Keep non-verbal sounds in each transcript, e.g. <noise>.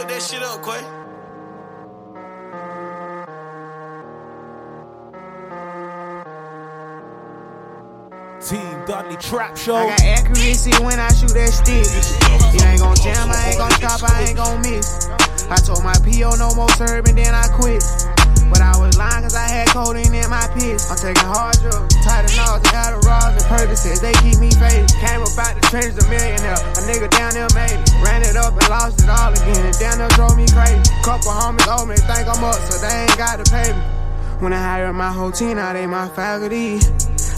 Cook that shit up, Quay. Team Dudley Trap Show. I got accuracy when I shoot that stick. It ain't gon' jam, I ain't gon' stop, I ain't gon' miss. I told my PO no more serving, then I quit. But I was lying cause I had codeine in my piss. I'm taking hard drugs, Tylenols, and Adderall, and Percocets. They keep me faded. Came about the trenches, a millionaire. A nigga down there made it. Ran it up and lost it all again. And down there drove me crazy. Couple homies owe me, think I'm up, so they ain't got to pay me. When I hired my whole team, now they my faculty.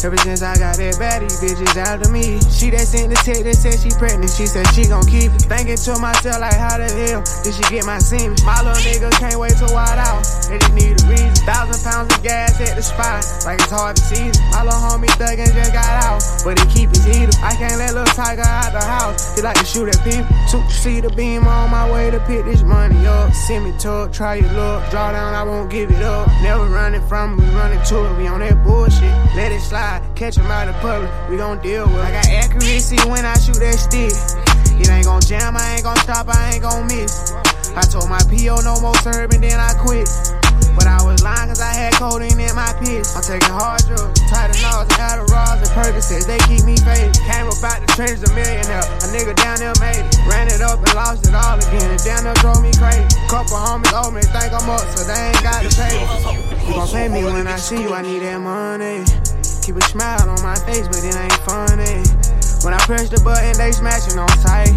Ever since I got that baddie, bitches after me. She that sent the text that said she pregnant, she said she gon' keep it. Thinking to myself like, how the hell did she get my semen? My little nigga can't wait to wide out. They just need a reason. Thousand pounds of gas at the spot, like it's hard to see. My little homie thuggin' just got out, but he keep his heater. I can't let little tiger out the house. He like to shoot at people. Two see the beam on my way to pick this money up. Send me it, try your luck. Draw down, I won't give it up. Never running from it, we running to it. We on that bullshit. Let it slide, catch him out in public. We gon' deal with it. I got accuracy when I shoot that stick. It ain't gon' jam, I ain't gon' stop, I ain't gon' miss. I told my PO no more serving, then I quit. But I was lying cause I had codeine in my piss. I'm taking hard drugs, Tylenols, and Adderalls, and Percocets. They keep me faded. Came about the trenches, a millionaire. A nigga down there made it. Ran it up and lost it all again. And down there drove me crazy. Couple homies owe me, think I'm up, so they ain't got to pay. You gon' pay me when I see you, I need that money. Keep a smile on my face, but it ain't funny. When I press the button, they smashing on tight.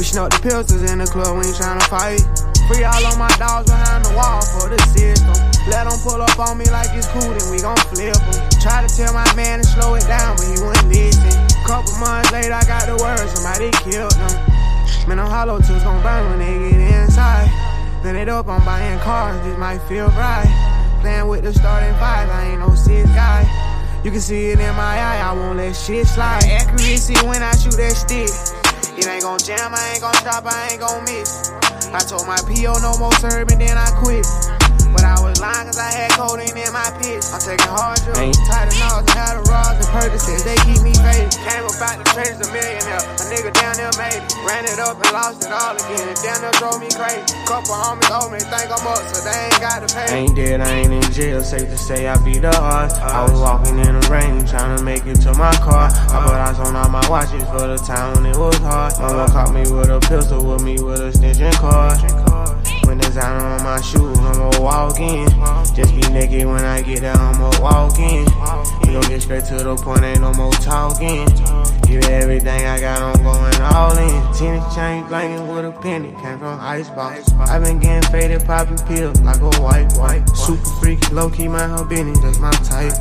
We snuck the pistols in the club, we ain't trying to fight. Free all on my dogs behind the wall for the system. Let them pull up on me like it's cool, then we gon' flip them. Try to tell my man to slow it down, but he wouldn't listen. Couple months later, I got the word, somebody killed them. Man, them hollow tips gon' burn when they get inside. Then it up, I'm buying cars, this might feel right. Playing with the starting five, I ain't no six guy. You can see it in my eye, I won't let shit slide. Accuracy when I shoot that stick. It ain't gon' jam, I ain't gon' stop, I ain't gon' miss. I told my PO no more serving, then I quit. But I was lying cause I had codeine in my piss. I'm taking hard drugs, Tylenols, and Adderalls, and Percocets. They keep me faded. Came about the trenches, a millionaire. A nigga down there made it. Ran it up and lost it all again. And down there drove me crazy. Couple homies owe me, think I'm up, so they ain't got to pay. Ain't dead, I ain't in jail. Safe to say I beat the odds. I was walking in the rain, trying to make it to my car. I put eyes on all my watches for the time when it was hard. Mama caught me with a pistol, with me with a extension cord. When there's out on my shoes, I'ma walk in. Just be naked when I get there, I'ma walk in. You gon' get straight to the point, ain't no more talking. Give everything I got, I'm going all in. Tennis chain banging with a penny, came from Icebox. i been getting faded, popping pills like a white white. Super freaky, low key, my her business, that's my type.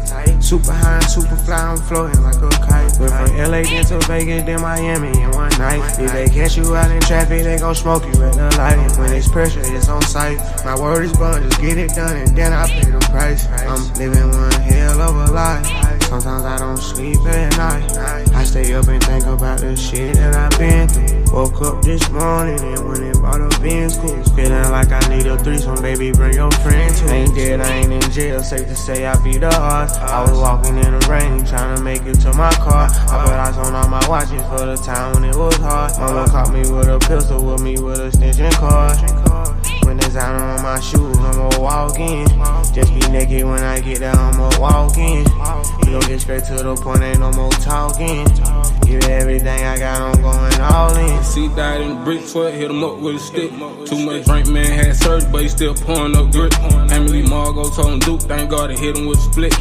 Super high and super fly, I'm floating like a kite. Went from LA then to Vegas, then Miami in one night. If they catch you out in traffic, they gon' smoke you at the light. When it's pressure, it's on sight. My word is bond, just get it done and then I pay the price. I'm living one hell of a life. Sometimes I don't sleep at night. Stay up and think about the shit that I've been through. Woke up this morning and went and bought a Benz cool. Feeling like I need a threesome, baby, bring your friend too. Ain't dead, I ain't in jail. Safe to say I beat the odds. I was walking in the rain, trying to make it to my car. I put eyes on all my watches for the time when it was hard. Mama caught me with a pistol, with me with a extension cord. When there's out on my shoes, I'ma walk in. Just be naked when I get there, I'ma walk in. You gon' get straight to the point, ain't no more talking. Give everything I got, I'm going all in. See, died in the brick sweat, hit him up with a stick. Too much drink, man had surgery, but he still pouring up grit. Emily Margot told him Duke, thank God he hit him with a split.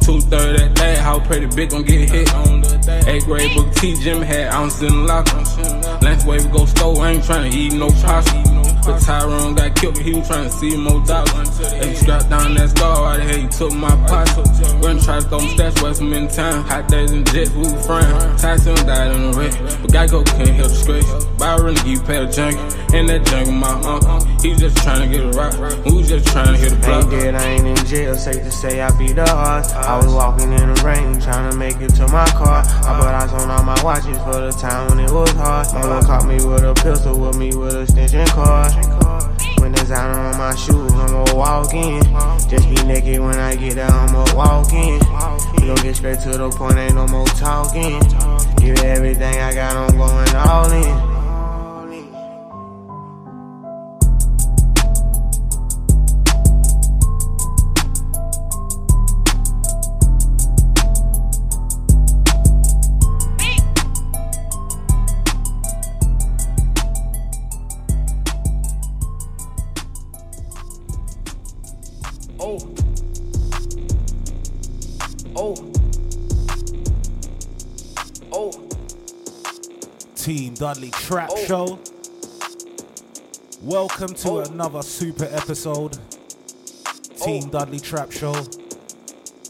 Two third that day, how pretty bitch gon' get hit. Eighth grade book T, Jim had ounces in the locker. Last way we go store, I ain't tryna eat no pasta. But Tyrone got killed, but he was trying to see more dollars. They strapped down that star, the hell he took my pocket? Run try to throw me stats, him in time. Hot days and jets, we were frying. Tyson died in the wreck, but Geico couldn't help the scratch. Byron, you pay a junkie, and that junkie my uncle. He just trying to get a rock, we was just trying to hit a block. Ain't dead, I ain't in jail. Safe to say I beat the odds. I was walking in the rain, trying to make it to my car. I put eyes on all my watches for the time when it was hard. Mama caught me with a pistol, with me with a extension cord. When there's out on my shoes, I'ma walk in. Just be naked when I get there, I'ma walk in. Gon' get straight to the point, ain't no more talking. Give everything I got, I'm going all in. Dudley Trap oh. Show. Welcome to oh. another super episode. Team oh. Dudley Trap Show.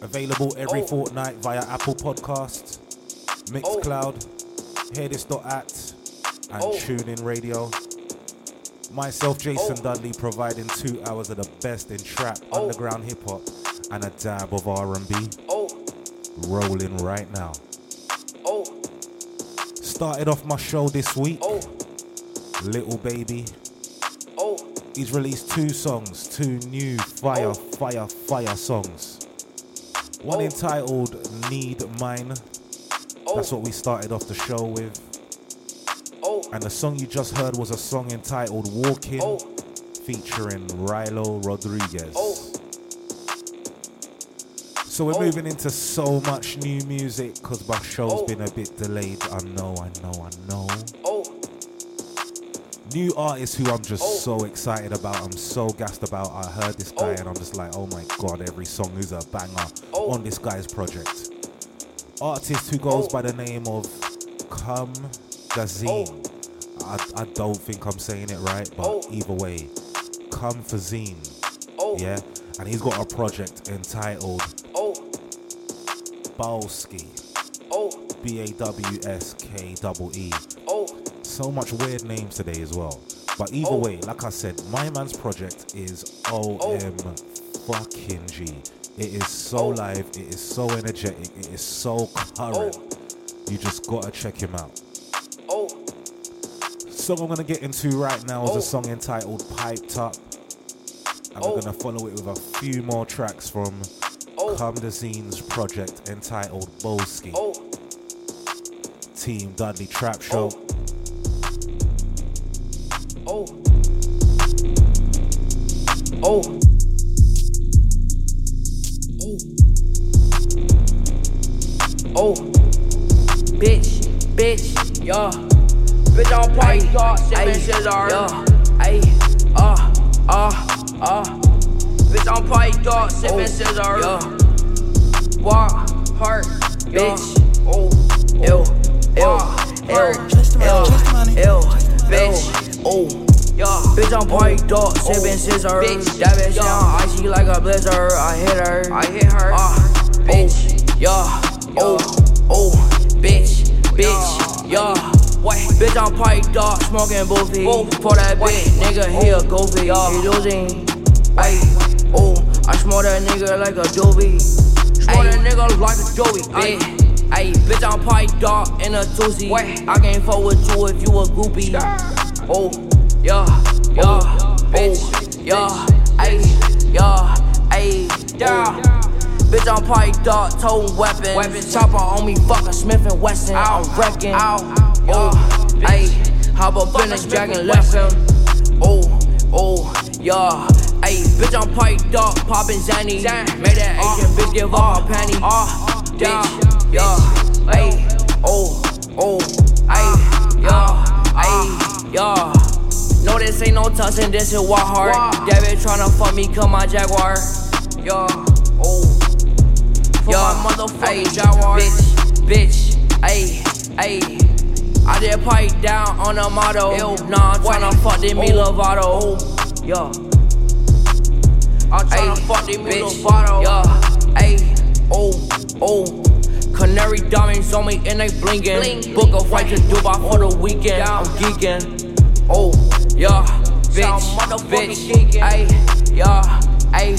Available every oh. fortnight via Apple Podcast, Mixcloud, oh. Hearthis.at, and oh. TuneIn Radio. Myself, Jason oh. Dudley, providing two hours of the best in trap, oh. underground hip hop, and a dab of R&B. Oh. Rolling right now. Started off my show this week. Oh. Lil Baby. Oh. He's released two songs, two new fire, oh. fire, fire songs. One oh. entitled Need Mine. Oh. That's what we started off the show with. Oh. And the song you just heard was a song entitled Walking, oh. featuring Rylo Rodriguez. Oh. Oh. So we're oh. moving into so much new music because my show's oh. been a bit delayed. I know, I know, I know. Oh. New artists who I'm just oh. so excited about. I'm so gassed about. I heard this guy oh. and I'm just like, oh my god, every song is a banger oh. on this guy's project. Artist who goes by the name of Come Gazine. I, I don't think I'm saying it right, but either way, Come for Zine. Yeah, and he's got a project entitled Bawskee. Oh. B A W S K E E. Oh. So much weird names today as well. But either oh. way, like I said, my man's project is OM oh. fucking G. It is so live, it is so energetic, it is so current. You just gotta check him out. Oh. Song I'm gonna get into right now is a song entitled Piped Up. And we're gonna follow it with a few more tracks from oh. Comethazine's project entitled Bawskee. Oh. Team Dudley Trap Show. Oh. Oh. Oh. Oh. Bitch, bitch, yeah. Bitch on point, y'all. Sippin' scissor. Yeah. Ayy. Uh, uh, uh. Bitch on point, dog. Sippin' oh. scissor. Yeah walk, heart, bitch. Oh, ill, ill, ill, ill, ill, bitch. Oh. Bitch, I'm party dog, sippin' scissor. That bitch down icy like a blizzard. I hit her, I hit her. Ah, bitch, yeah, oh, oh, bitch, bitch, yeah. What? Bitch, I'm party dog, smoking boofy. For that bitch, nigga, he a goofy. He losing, ayy, oh, I smoke that nigga like a doobie. Smoke that nigga like a Joey, bitch. Ayy, bitch, I'm probably dark in a toozy. I can't fuck with you if you a groupie. Oh, yeah, yeah, bitch, yeah, ayy, yeah, ayy, yeah. Bitch, I'm probably dark, toting weapons. Weapon. Chopper on me, fuckin' Smith and Wesson. I'm reckon. Oh, ayy, hop up in a dragon lesson. Oh, oh, yeah. Ayy, bitch, I'm piped up, poppin' Zanny. Made that Asian uh, bitch give up a penny. Uh, bitch, yeah, ayy, oh, oh, ayy, yeah, ayy, yeah. No, this ain't no tussin', this is what hard. That bitch tryna fuck me, come my Jaguar. Yeah, oh, yeah, motherfucking Jaguar. Bitch, bitch, ayy, ayy. I did pipe down on a motto. Nah, I'm tryna fuck Demi oh. Lovato. Yeah. I'm tryna fuck these bitch. Yeah, ayy, oh, oh. Canary diamonds on me and they blinking. Book a flight to Dubai for the weekend. I'm geeking. Oh, yeah, bitch, bitch, ayy, yeah, ayy,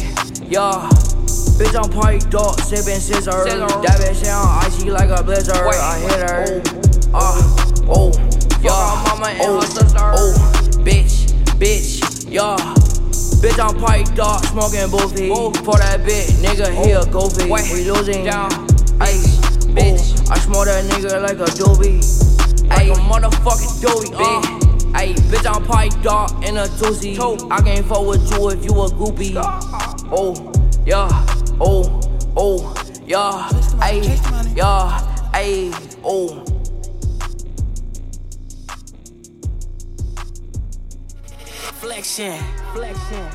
yeah. Bitch, I'm party dog, sippin' scissor. That bitch sound icy like a blizzard. I hit her. Ah, oh, yeah, mama and her sister. Oh, bitch, bitch, yeah. Bitch, I'm piped up, smoking boofy. For that bitch, nigga, he a goofy. We losing down, ice, bitch. I smoke that nigga like a doobie. Like a motherfucking doobie, bitch. Ayy, bitch, I'm piped up in a toosie. I can't fuck with you if you a groupie. Oh, yeah, oh, oh, yeah, ayy, yeah, ayy, oh. Flexion. Flexion.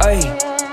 Ay,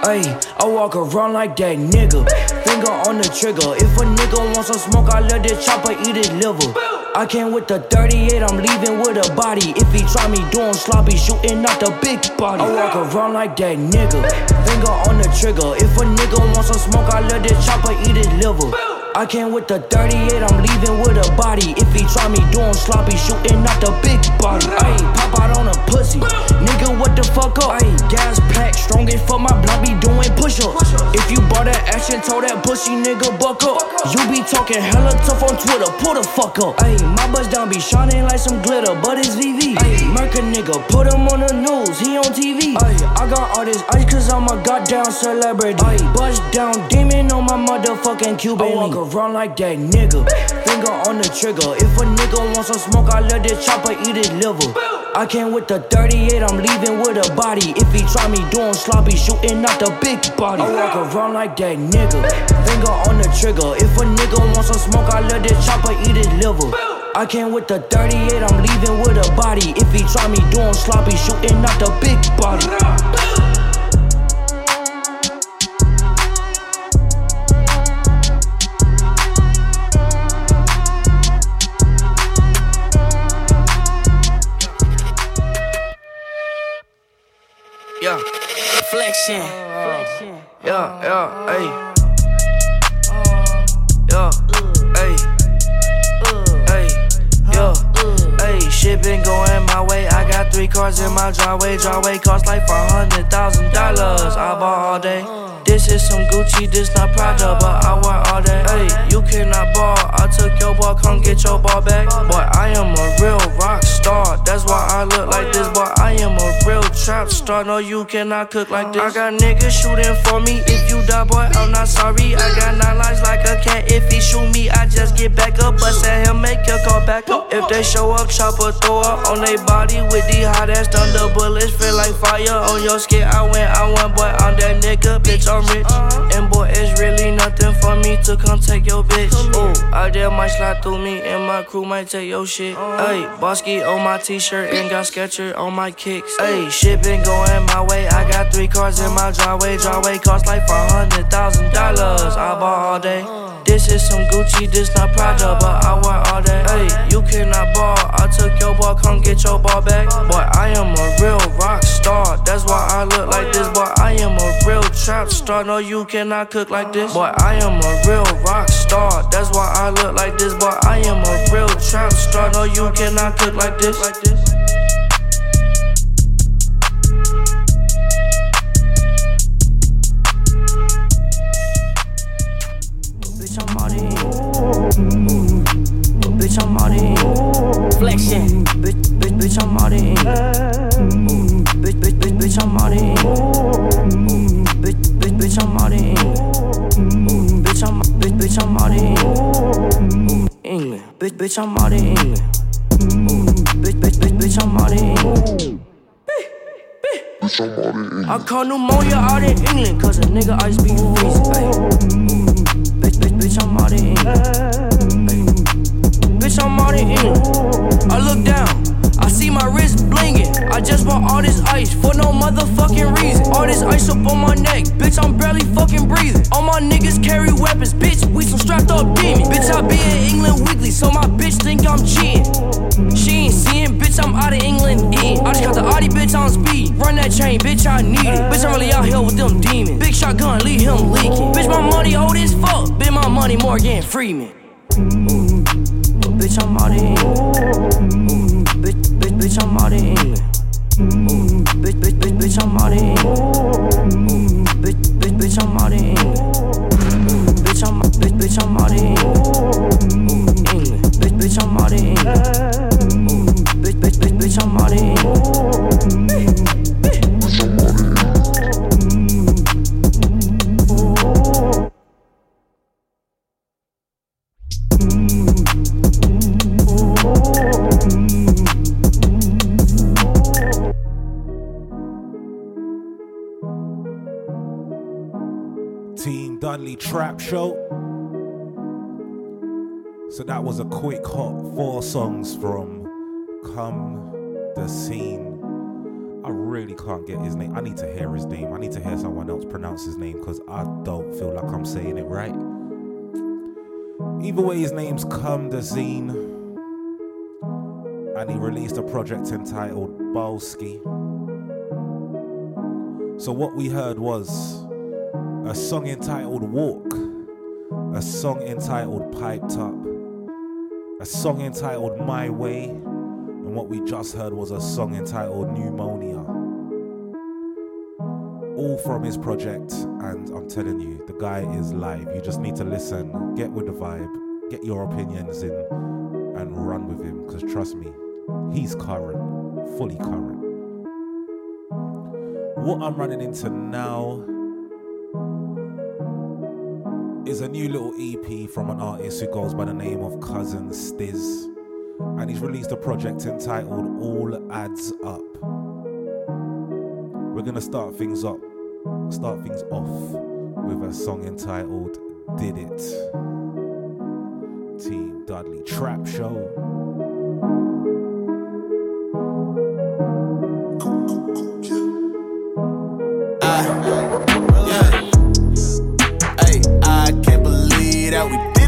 ay, I walk around like that nigga. finger on the trigger. If a nigga wants some smoke, I let the chopper eat his liver. I came with the 38, I'm leaving with a body. If he try me doing sloppy, shooting out the big body. I walk around like that nigga, finger on the trigger. If a nigga wants some smoke, I let the chopper eat his liver. I came with the 38, I'm leaving with a body. If he try me doing sloppy, shooting out the big body. Ayy, pop out on a pussy. Nigga, what the fuck up? Ayy, gas pack, strongest for my blood, be doing push ups. If you bought that action, told that pussy nigga buck up. You be talking hella tough on Twitter, pull the fuck up. Ayy, my buzz down be shining like some glitter, but it's VV. Ayy, Merc a nigga, put him on the news, he on TV. Ayy, I got all this ice cause I'm a goddamn celebrity. Ayy, buzz down, demon on my motherfucking Cuban around like that nigga. Finger on the trigger. If a nigga wants some smoke, I let this chopper eat his liver. I came with the 38, I'm leaving with a body. If he try me doing sloppy, shooting out the big body. I walk around like that nigga. Finger on the trigger. If a nigga wants some smoke, I let this chopper eat his liver. I came with the 38, I'm leaving with a body. If he try me doing sloppy, shooting out the big body. Flexion. Yeah, yeah, hey. Uh, uh, uh. Yeah, Shit been going my way. I got three cars in my driveway. Driveway cost like five hundred thousand dollars. I bought all day. This is some Gucci, this not Prada, but I want all that. Hey, you cannot ball. I took your ball, come get your ball back. Boy, I am a real rock star. That's why I look like this. Boy, I am a real trap star. No, you cannot cook like this. I got niggas shooting for me. If you die, boy, I'm not sorry. I got nine lives like a cat. If he shoot me, I just get back up. But say him make a call back up. If they show up, chopper throw up on their body with the hot ass thunder bullets. Feel like fire on your skin. I went, I went, boy, I'm that nigga, bitch. I'm rich. Uh-huh. And boy, it's really nothing for me to come take your bitch. Ooh, I dare might slide through me, and my crew might take your shit. Uh-huh. Hey, Bawskee on my t-shirt and got Sketcher on my kicks. Hey, shit been going my way. I got three cars in my driveway. Driveway cost like five hundred thousand dollars. I bought all day. Uh-huh. This is some Gucci, this not Prada, but I wear all that. Hey, you cannot ball. I took your ball, come get your ball back. Boy, I am a real rock star. That's why I look like this. Boy, I am a real trap star. No, you cannot cook like this. Boy, I am a real rock star. That's why I look like this. Boy, I am a real trap star. No, you cannot cook like this. Like this. Bitch, I'm all in. Flexion. Bitch, bitch, bitch, I'm all in. Bitch, bitch, bitch, bitch, I'm all in. Bitch, bitch, bitch, I'm all in. Bitch, I'm, bitch, bitch, I'm all in. England. Bitch, bitch, I'm all in England. Bitch, bitch, bitch, bitch, I'm all in England. I call pneumonia out in England, cause a nigga ice be freezing. Bitch, I'm out in England. Bitch, I'm out in. I look down, I see my wrist blinging. I just bought all this ice for no motherfucking reason. All this ice up on my neck, bitch, I'm barely fucking breathing. All my niggas carry weapons, bitch, we some strapped up demons. Bitch, I be in England weekly, so my bitch think I'm cheating. She ain't seeing, bitch, I'm out of England eating. I just got the Audi, bitch, on speed. Run that chain, bitch, I need it. Bitch, I'm really out here with them demons. Big shotgun, leave him leaking. Bitch, my money old as fuck. Been my money, Morgan Freeman. Ooh. Bitch, I'm out of England. Bitch, bitch, bitch, I'm out of England. Bitch, bitch, bitch, bitch, I'm out of England. Bitch, bitch, bitch, I'm out of England. Bitch, I'm, bitch, bitch, I'm out of England. Bitch, bitch, I'm out of England. Bitch, bitch, bitch, bitch, I'm out of England. Trap Show. So that was a quick hot four songs from Come the Scene. I really can't get his name. I need to hear his name. I need to hear someone else pronounce his name because I don't feel like I'm saying it right. Either way, his name's Comethazine. And he released a project entitled Balski. So, what we heard was a song entitled Walk, a song entitled Piped Up, a song entitled My Way, and what we just heard was a song entitled Pneumonia. All from his project, and I'm telling you, the guy is live. You just need to listen, get with the vibe, get your opinions in, and run with him, because trust me, he's current, fully current. What I'm running into now is a new little EP from an artist who goes by the name of Cousin Stiz. And he's released a project entitled All Adds Up. We're gonna start things up, start things off with a song entitled Did It. Team Dudley Trap Show. Ah. We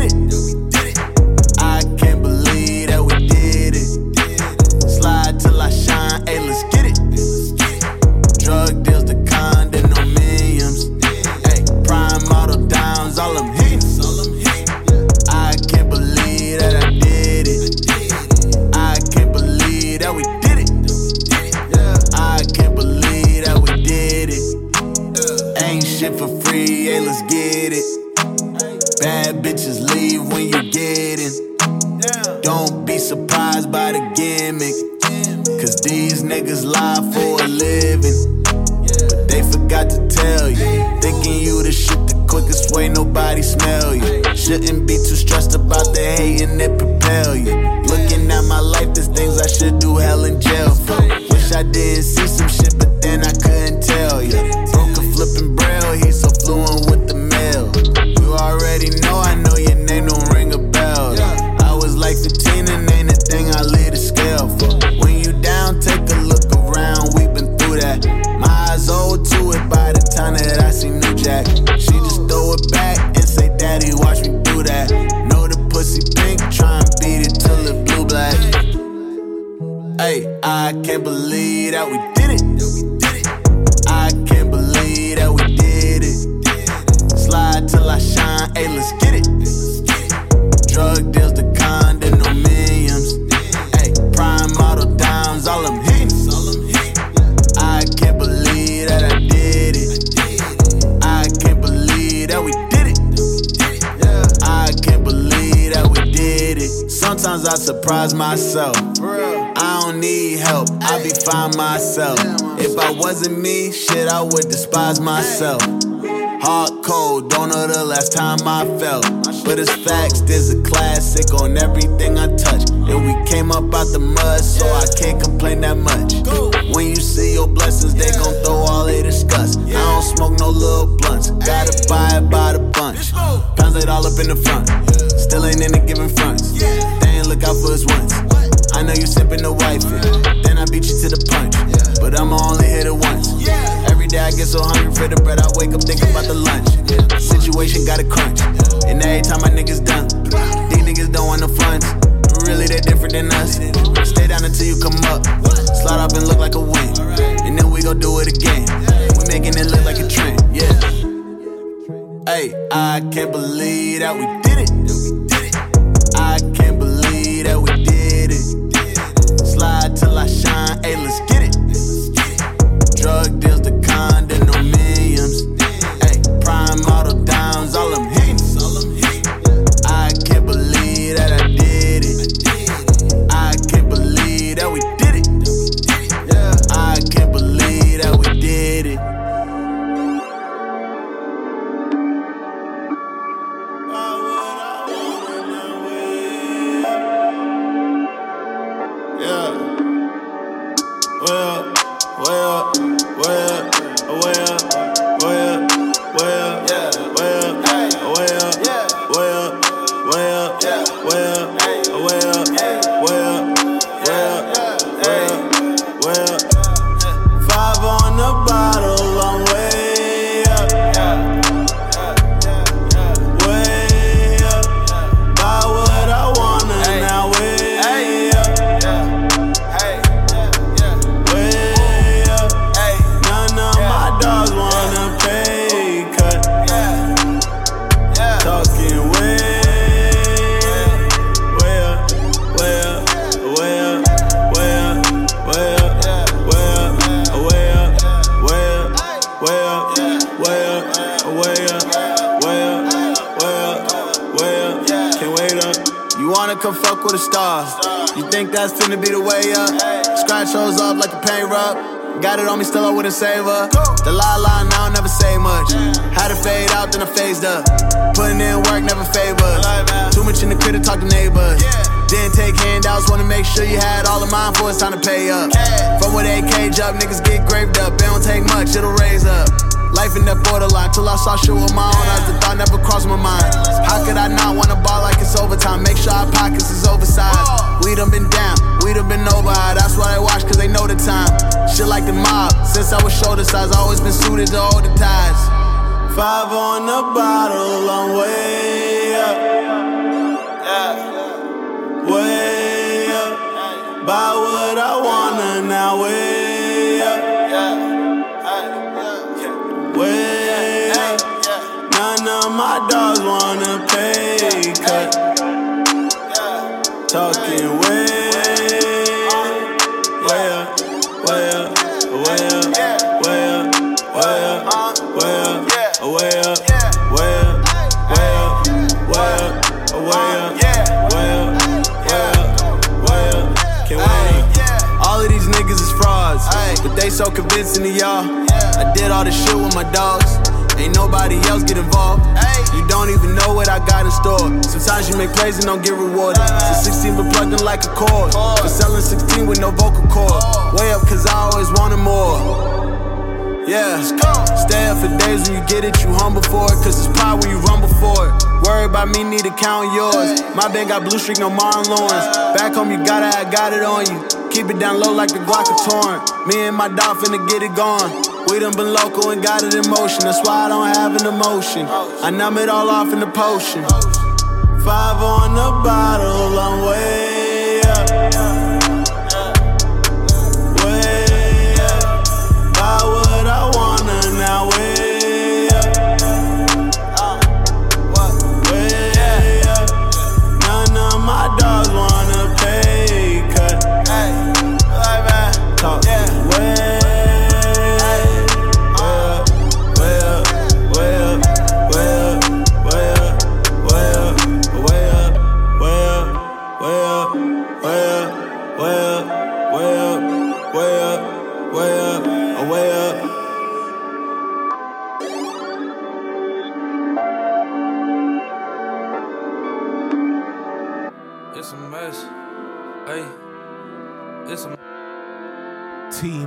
Bad bitches leave when you get in. Don't be surprised by the gimmick. Cause these niggas lie for a living. But they forgot to tell you. Thinking you the shit the quickest way nobody smell you. Shouldn't be too stressed about the hating it surprise myself. I don't need help, I be fine myself. If I wasn't me, shit, I would despise myself. Hard cold, don't know the last time I felt. But it's facts, there's a classic on everything I touch. And we came up out the mud, so I can't complain that much. When you see your blessings, they gon' throw all they discuss. I don't smoke no little blunts, gotta buy it by the bunch. Pounds it all up in the front, still ain't in the giving fronts. Look out for us once. I know you sippin' the wifey, then I beat you to the punch. But I'ma only hit it once. Every day I get so hungry for the bread, I wake up thinking about the lunch. Situation got a crunch, and every time my niggas done, these niggas don't want no funds. Really, they different than us. Stay down until you come up. Slide up and look like a win, and then we gon' do it again. We making it look like a trend, yeah. Hey, I can't believe that we That's finna be the way up? Scratch holes off like a paint rub. Got it on me, still I wouldn't save her. The la la now never say much. Had to fade out, then I phased up. Putting in work, never favors. Too much in the crib to talk to neighbors. Didn't take handouts, wanna make sure you had all of mine for it's time to pay up. From where they cage up, niggas get graved up. It don't take much, it'll raise up. Life in that borderline till I saw shit with my own eyes. The thought never crossed my mind. How could I not wanna ball like it's overtime? Make sure our pockets is oversized. We done been down, we done been over. That's why they watch, cause they know the time. Shit like the mob. Since I was shoulder size, always been suited to all the ties. Five on the bottle, I'm way up. Yeah. Way up. Buy what I wanna now, way up. Way up. None of my dogs wanna pay cut. Talking way, way up, way up, way up, way up, way up, way up, way up, way up, way up, way up, way up, way up, way up, way up. All of these niggas is frauds, but they so convincing to y'all. I did all this shit with my dogs. Ain't nobody else get involved. Don't even know what I got in store. Sometimes you make plays and don't get rewarded. Since 16 been plugged in like a cord. For selling 16 with no vocal cord. Way up cause I always wanted more. Yeah, stay up for days when you get it, you humble for it. Cause it's pride when you rumble for it. Worry about me, need to count yours. My band got blue streak, no Marlon Lawrence. Back home, you got it, I got it on you. Keep it down low like the Glock a torrent. Me and my dog finna get it gone. We done been local and got it in motion. That's why I don't have an emotion. I numb it all off in the potion. Five on the bottle, I'm way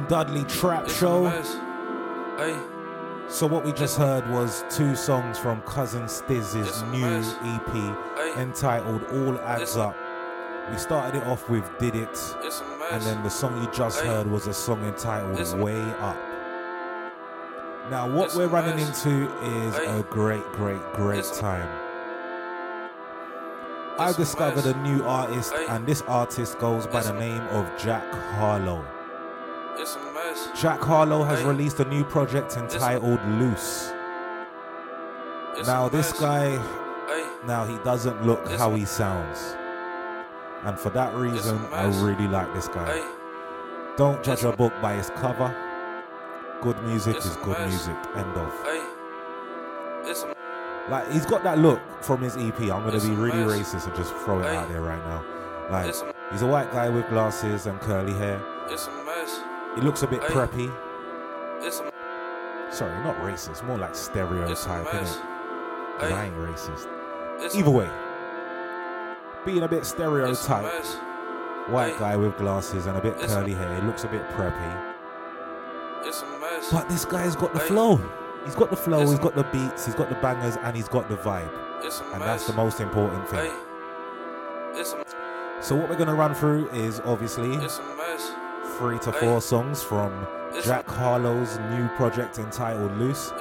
Dudley Trap it's Show. So what we just heard was two songs from Cousin Stiz's new. EP entitled All Adds Up. We started it off with Did It, it's a mess. and then the song you just heard was a song entitled Way Up. Now what we're running into is a great, great, great time. I discovered a new artist, and this artist goes by the name of Jack Harlow. It's a mess. Jack Harlow has released a new project entitled Loose. Now this guy, now he doesn't look how he sounds, and for that reason, I really like this guy. Don't judge a book by its cover. Good music is good music. End of. Like he's got that look from his EP. I'm gonna be really racist and just throw it out there right now. Like he's a white guy with glasses and curly hair. It's a mess. He looks a bit Hey. preppy. It's a Sorry, not racist. More like stereotype, innit? 'Cause I ain't racist. it's Either way, being a bit stereotyped. white Hey. guy with glasses and a bit It's a- curly hair, he looks a bit preppy. It's a mess. But this guy's got the Hey. flow. He's got the flow, he's got the beats, he's got the bangers, and he's got the vibe. And that's the most important thing. So what we're gonna run through is obviously it's a mess. Three to four songs from Jack Harlow's new project entitled Loose.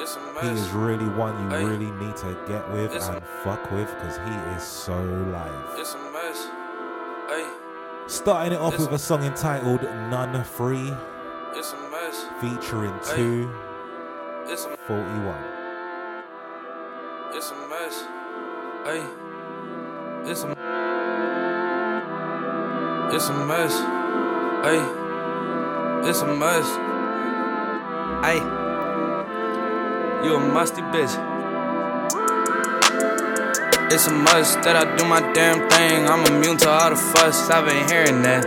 He is really one you really need to get with and fuck with because he is so live. It's a mess. Hey, Starting it off with a- song entitled None Free it's a mess. featuring Hey. 241. It's a it's a mess. Hey, it's a it's a mess. Hey, it's a must. Hey, you a musty bitch. It's a must that I do my damn thing. I'm immune to all the fuss. I've been hearing that.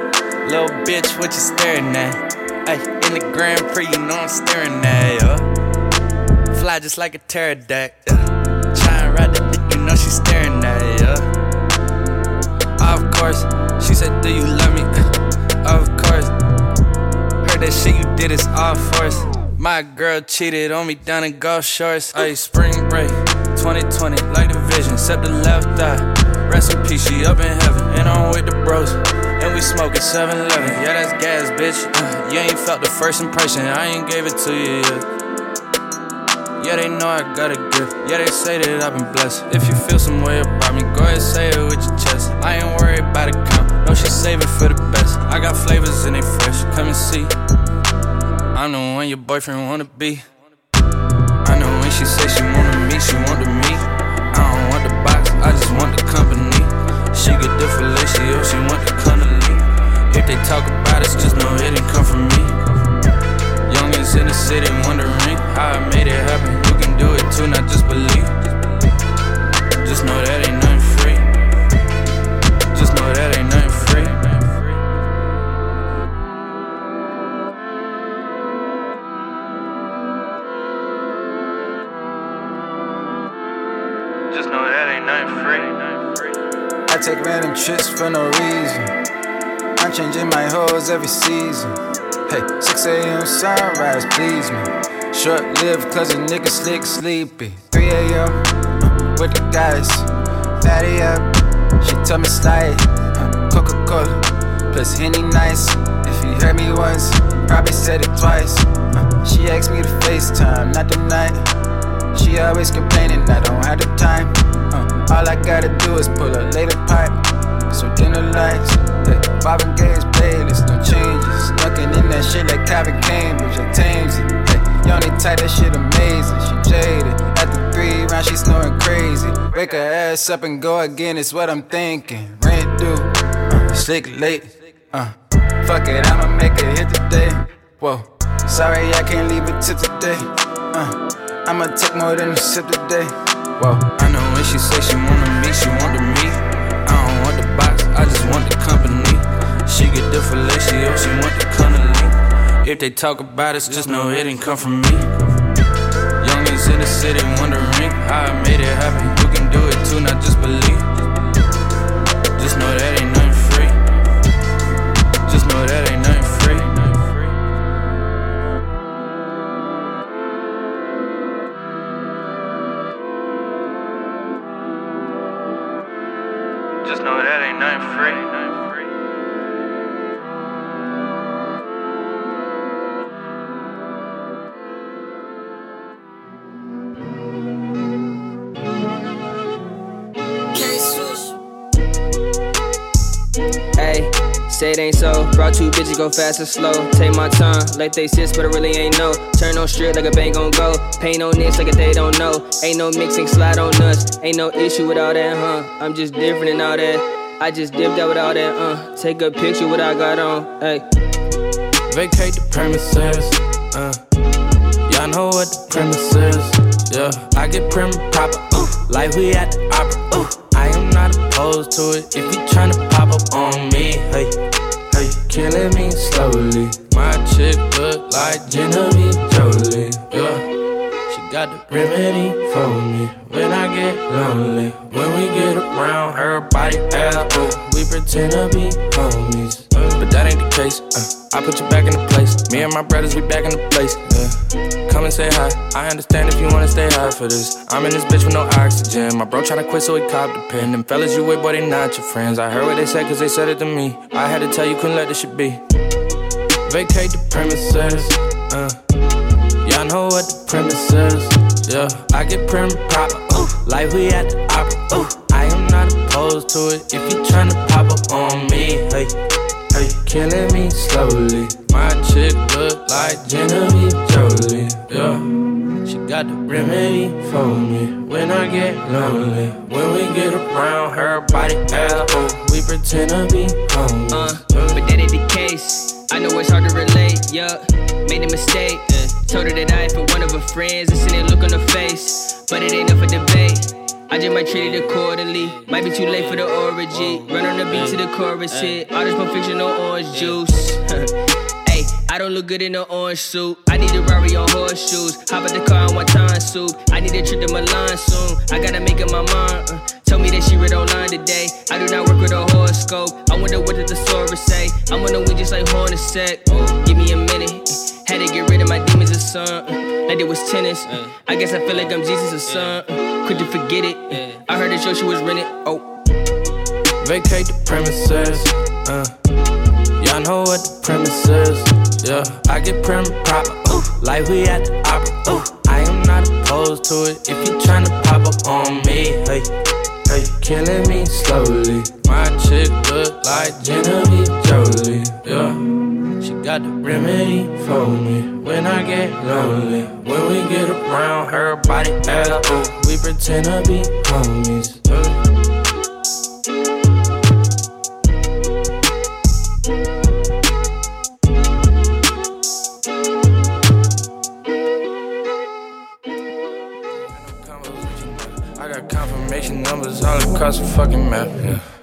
Little bitch, what you staring at? Ay, in the Grand Prix, you know I'm staring at ya. Fly just like a pterodactyl. Yeah. Try and ride the dick, you know she's staring at ya. Of course, she said, Do you love. Heard that shit you did is all force. My girl cheated on me down in Gulf Shores. Ay, spring break, 2020, like the vision, except the left eye. Rest in peace, she up in heaven, and I'm with the bros. And we smoking 7 Eleven. Yeah, that's gas, bitch. Uh, you ain't felt the first impression, I ain't gave it to you yet. Yeah, they know I got a gift. Yeah, they say that I've been blessed. If you feel some way about me, go ahead say it with your chest. I ain't worried about count. No, she save it for the best. I got flavors and they fresh. Come and see. I know when your boyfriend wanna be. I know when she say she wanna meet, she want to meet. I don't want the box, I just want the company. She get the fellatio, she want the cuddly. If they talk about us, just know it didn't come from me. Youngins in the city wondering how I made it happen. You can do it too, not just believe. Just know that ain't I take random trips for no reason. I'm changing my hoes every season. Hey, 6 a.m. sunrise, please me. Short lived cause a nigga slick sleepy. 3 a.m. Uh, with the guys. Fatty up. She tell me slide. Uh, Coca Cola plus Henny nice. If you heard me once, probably said it twice. Uh, she asked me to FaceTime, not tonight. She always complaining I don't have the time. All I gotta do is pull a later pipe. So dinner lights, hey, Marvin Gaye's playlist, no changes. Snucking in that shit like Calvin Cambridge and Tamesy. Hey, you only type that shit amazing. She jaded. After three rounds, she snoring crazy. Wake her ass up and go again, it's what I'm thinking. Rent due, uh, late. Uh, fuck it, I'ma make a hit today. Whoa, sorry I can't leave a tip today. Uh, I'ma take more than a sip today. Whoa. She say she wanna meet, she want to meet. I don't want the box, I just want the company. She get the fellatio, she want the cuddly. If they talk about us, just know it didn't come from me. Youngins in the city wondering how I made it happen. You can do it too, not just believe. Just know that Brought two bitches, go fast or slow. Take my time, like they sis, but I really ain't know. Turn on strip like a bank gon' go. Paint on this like a they don't know. Ain't no mixing, slide on us. Ain't no issue with all that, huh? I'm just different and all that. I just dipped out with all that, uh. Take a picture what I got on, hey. Vacate the premises, uh. Y'all know what the premise is, yeah. I get prim proper, ooh, like we at the opera, ooh. I am not opposed to it if you tryna pop up on me, hey. Killing me slowly. My chick look like Genevieve Jolie, yeah. She got the remedy for me when I get lonely. When we get around her body, apple, we pretend to be homies. Uh, But that ain't the case. Uh, I put you back in the place. Me and my brothers, we back in the place. Yeah. Come and say hi. I understand if you wanna stay high for this. I'm in this bitch with no oxygen. My bro tryna quit, so he the pen. Them fellas you with, boy, they not your friends. I heard what they said, cause they said it to me. I had to tell you, couldn't let this shit be. Vacate the premises. Uh. Y'all know what the premise is. Yeah, I get prim proper. Ooh, like we at the opera. Ooh, I am not opposed to it. If you tryna pop up on me, hey, killing me slowly. My chick look like Genevieve Jolie. Yeah, she got the remedy for me when I get lonely. When we get around her body, apple, we pretend to be homies. Uh, but that ain't the case. I know it's hard to relate, yeah. Made a mistake. Told her that I ain't for one of her friends and seen it look on her face. But it ain't up for debate. I just might treat it accordingly. Might be too late for the origin. Run on the beat to the chorus hit. All this perfection, no orange juice. <laughs> Hey, I don't look good in an orange suit. I need a Rari on horseshoes. Hop out the car one time suit. I need a trip to Milan soon. I gotta make up my mind. Uh. Told me that she read online today. I do not work with a horoscope. I wonder what the thesaurus say. I'm on the win just like Hornacek. Give me a minute. Had to get rid of my demons or son. Like it was tennis. I guess I feel like I'm Jesus or son. Could you forget it? I heard the show she was rented. Oh. Vacate the premises. Uh. Y'all know what the premise is. Yeah, I get prim proper. Ooh, like we at the opera. Ooh, I am not opposed to it. If you tryna pop up on me, hey, hey, killing me slowly. My chick look like Genevieve Jolie. Yeah, got the remedy for me when I get lonely. When we get around her body, ooh, we pretend to be homies. I got confirmation numbers all across the fucking map. Yeah.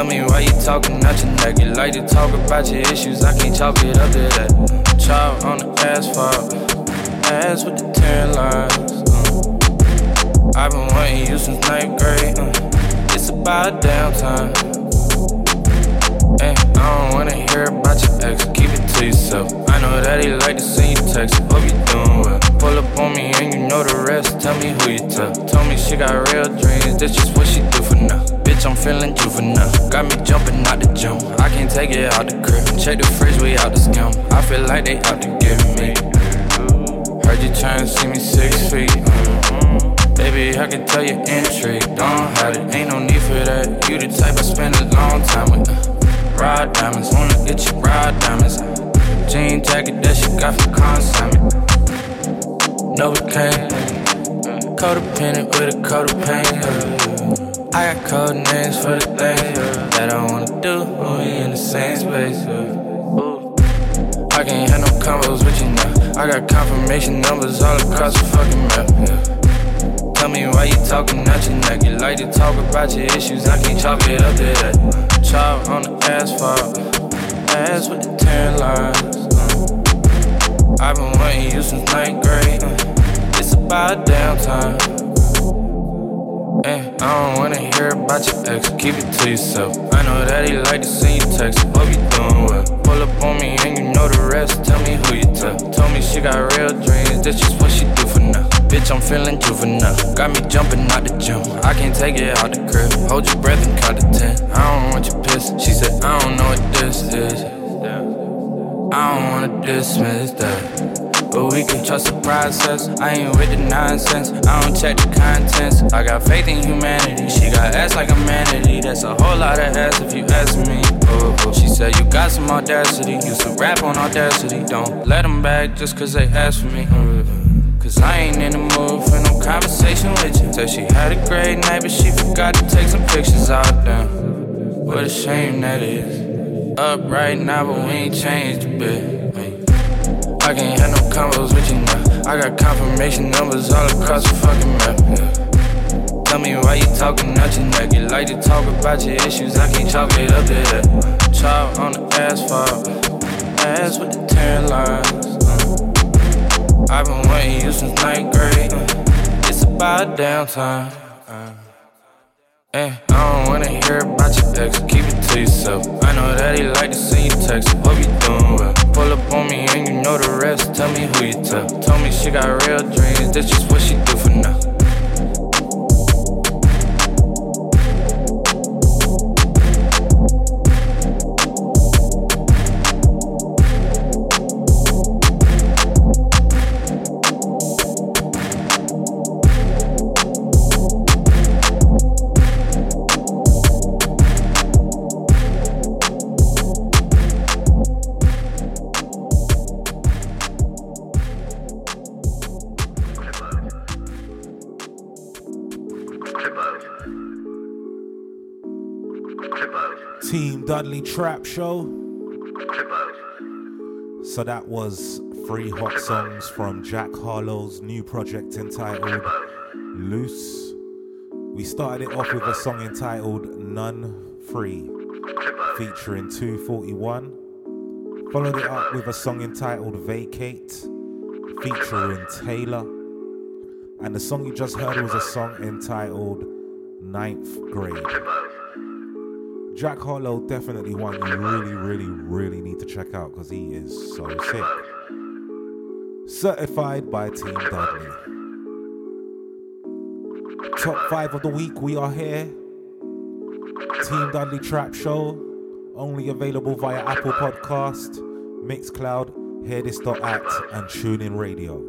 Tell me why you talking out your neck. You like to talk about your issues, I can't chalk it up to that. Child on the asphalt, ass with the tan lines. Uh. I've been wanting you since ninth grade. Uh. It's about damn time. Hey, I don't wanna hear about your ex, keep it to yourself. I know that he like to see you text, hope you doing well. Pull up on me and you know the rest, tell me who you tell. Told me she got real dreams, that's just what she do for now. Bitch, I'm feeling juvenile, got me jumping out the jump. I can't take it out the crib, check the fridge, we out the scam. I feel like they out to get me. Heard you trying to see me six feet. Baby, I can tell you intrigue. Don't have it, ain't no need for that. You the type I spend a long time with. Raw diamonds, wanna get you raw diamonds. Jean jacket that she got for consignment. No, we can't. Codependent with a coat of pain. Uh. I got code names for the things that I wanna do when we in the same space. Ooh. I can't have no combos with you now. I got confirmation numbers all across the fucking map. Yeah. Tell me why you talking out your neck. You like to talk about your issues, I can't chalk it up to that. Chop on the asphalt, ass with the tan lines. uh. I've been wanting you since ninth grade. uh. It's about damn time. Eh, I don't wanna hear about your ex, keep it to yourself. I know that he like to see you text, hope you doing well. Pull up on me and you know the rest, tell me who you tell. Told me she got real dreams, that's just what she do for now. Bitch, I'm feeling juvenile, got me jumping out the gym. I can't take it out the crib, hold your breath and count to ten. I don't want you pissed, she said, I don't know what this is. I don't wanna dismiss that. But we can trust the process. I ain't with the nonsense. I don't check the contents. I got faith in humanity. She got ass like a manatee. That's a whole lot of ass if you ask me. Oh. She said you got some audacity. Used to rap on audacity. Don't let them back just cause they asked for me. Oh. Cause I ain't in the mood for no conversation with you. Said she had a great night, but she forgot to take some pictures out there. What a shame that is. Up right now, but we ain't changed a bit. Hey. I can't have no combos with you now. I got confirmation numbers all across the fucking map. Yeah. Tell me why you talking out your neck. You like to talk about your issues, I can't chalk it up to that. Chop on the asphalt, ass with the tan lines. uh. I've been wanting you since ninth grade. uh. It's about damn time. uh. Eh, I don't wanna hear about your ex, keep it to yourself. I know that he like to see you text, hope you doing well. Pull up on me and you know the rest, tell me who you tell. Told me she got real dreams, that's just what she do for now. Dudley Trap Show. So that was three hot songs from Jack Harlow's new project entitled Loose. We started it off with a song entitled None Free, featuring 241. Followed it up with a song entitled Vacate, featuring Taylor. And the song you just heard was a song entitled Ninth Grade. Jack Harlow definitely one you really, really, really need to check out because he is so sick. Certified by Team Dudley. Top five of the week, we are here. Team Dudley Trap Show, only available via Apple Podcast, Mixcloud, Hearthis.at, and TuneIn Radio.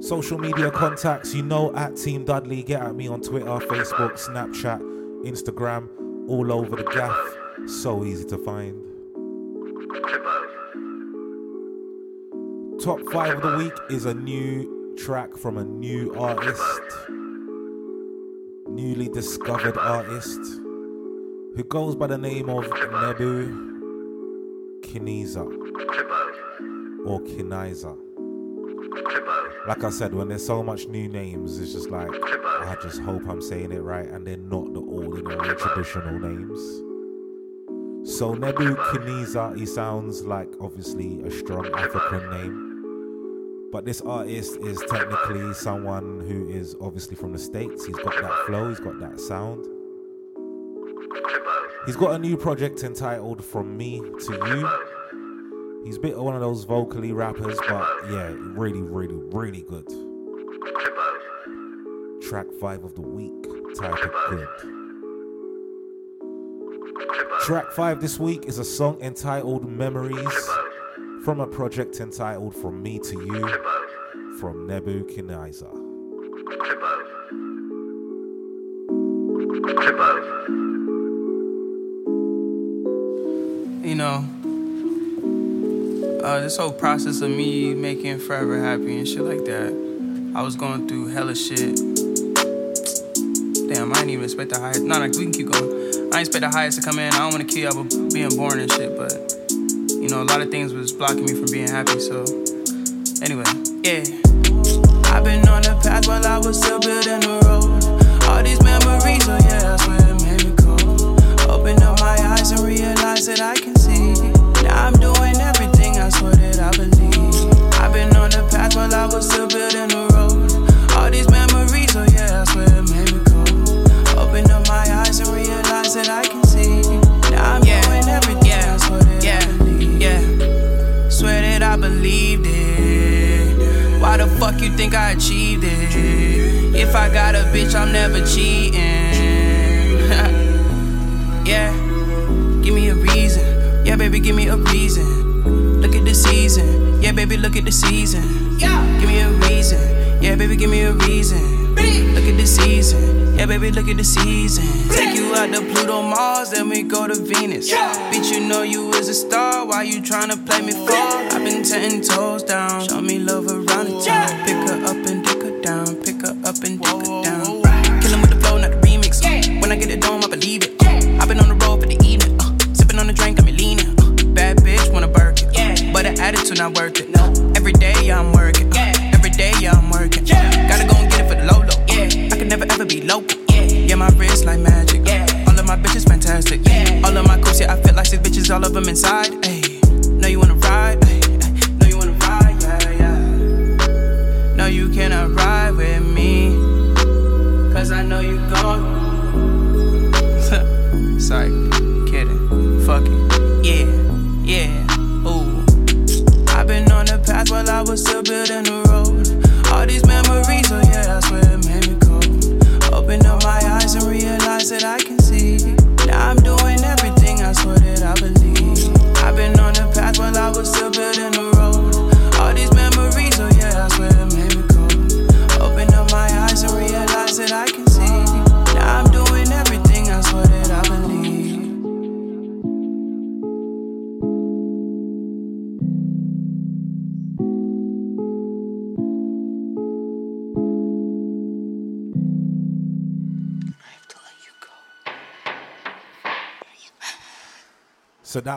Social media contacts, you know, at Team Dudley. Get at me on Twitter, Facebook, Snapchat, Instagram, all over the gaff. So easy to find. Top five of the week is a new track from a new artist, newly discovered artist, who goes by the name of Nebu Kiniza or Kiniza. Like I said, when there's so much new names, it's just like I just hope I'm saying it right and they're not the ordinary traditional names. So Nebu Kiniza, he sounds like obviously a strong African name. But this artist is technically someone who is obviously from the States. He's got that flow, he's got that sound. He's got a new project entitled From Me to You. He's a bit of one of those vocally rappers, but yeah, really, really, really good. Track five of the week, type it good. Track five this week is a song entitled Memories from a project entitled From Me to You from Nebu Kiniza. You know, uh, this whole process of me making Forever happy and shit like that, I was going through hella shit. Damn, I didn't even expect the highest. No, no, we can keep going. I didn't expect the highest to come in. I don't want to kill y'all being born and shit, but you know, a lot of things was blocking me from being happy. So, anyway, yeah. I've been on the path while I was still building the road. All these memories, oh yeah, I swear it made me cold. Open up my eyes and realize that I can you think I achieved it? If I got a bitch, I'm never cheating. <laughs> yeah, give me a reason. Yeah, baby, give me a reason. Look at the season. Yeah, baby, look at the season. Yeah, give me a reason. Yeah, baby, give me a reason. Look at the season. Yeah, baby, look at the season. Take you out to Pluto, Mars, then we go to Venus. Yeah. Bitch, you know you is a star. Why you tryna play me for? I've been ten toes down. Show me love around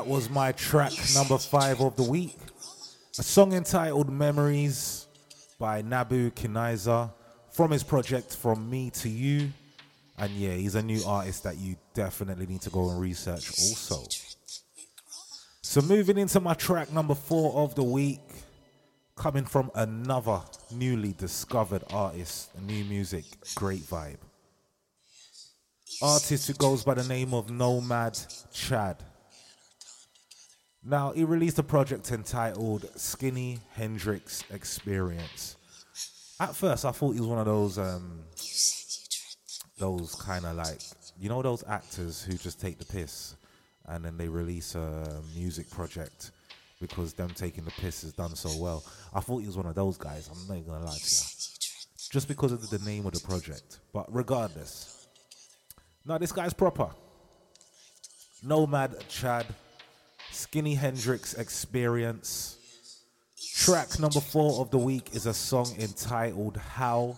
that was my track number five of the week. A song entitled Memories by Nebu Kiniza from his project From Me to You. And yeah, he's a new artist that you definitely need to go and research also. So moving into my track number four of the week, coming from another newly discovered artist, new music, great vibe. Artist who goes by the name of Nomad Chad. Now, he released a project entitled Skinny Hendrix Experience. At first, I thought he was one of those, um, those kind of like, you know, those actors who just take the piss and then they release a music project because them taking the piss is done so well. I thought he was one of those guys. I'm not gonna lie to you, just because of the name of the project. But regardless, now this guy's proper. Nomad Chad Skinny Hendrix Experience. Track number four of the week is a song entitled How.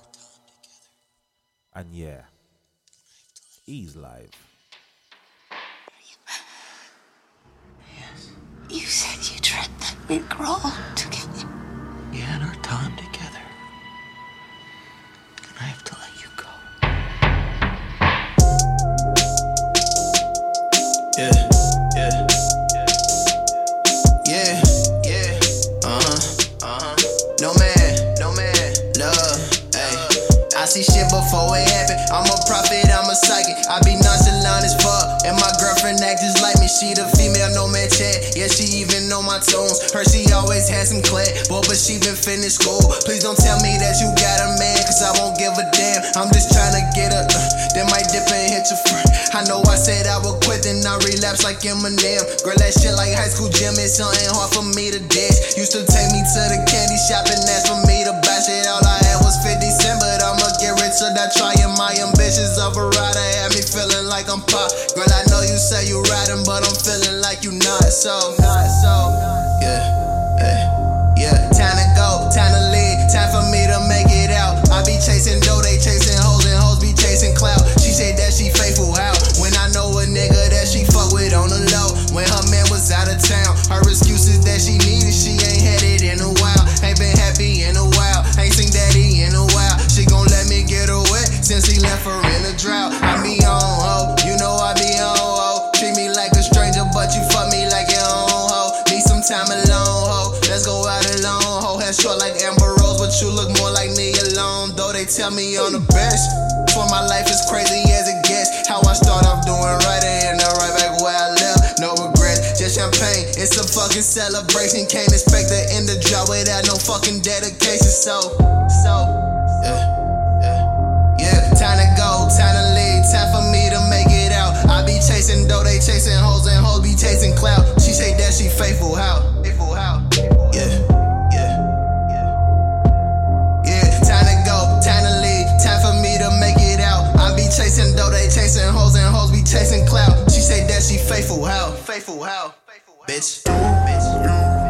And yeah, he's live. Yes You said you dread that we'd grow together. We had our time together. See shit before it happen. I'm a prophet, I'm a psychic. I be nonchalant as fuck. And my girlfriend act just like me. She the female, no man chat. Yeah, she even know my tunes. Her, she always had some clad. Boy, but she been finished school. Please don't tell me that you got a man, cause I won't give a damn. I'm just trying to get a, uh, then might dip and hit your friend. I know I said I would quit, then I relapse like Eminem. Girl, that shit like high school gym is something hard for me to ditch. Used to take me to the candy shop and ask for me to buy shit. All I had was 50 cent, or die trying. My ambitions of a rider had me feeling like I'm pop. Girl, I know you say you riding, but I'm feeling like you not. So, not so. Drought. I be on ho, you know I be on ho. Treat me like a stranger, but you fuck me like your own ho. Need some time alone, ho. Let's go out alone, ho. Head short like Amber Rose, but you look more like me alone. Though they tell me I'm the best. For my life is crazy as it gets. How I start off doing right and up right back where I left. No regrets, just champagne. It's a fucking celebration. Can't expect the end to drop without no fucking dedication. So, so, chasing dough, they chasing hoes, and hoes be chasing clout. She say that she faithful, how? Faithful, how? Yeah, yeah, yeah. Time to go, time to leave, time for me to make it out. I be chasing dough, they chasing hoes, and hoes be chasing clout. She say that she faithful, how? Faithful, how? Bitch, bitch.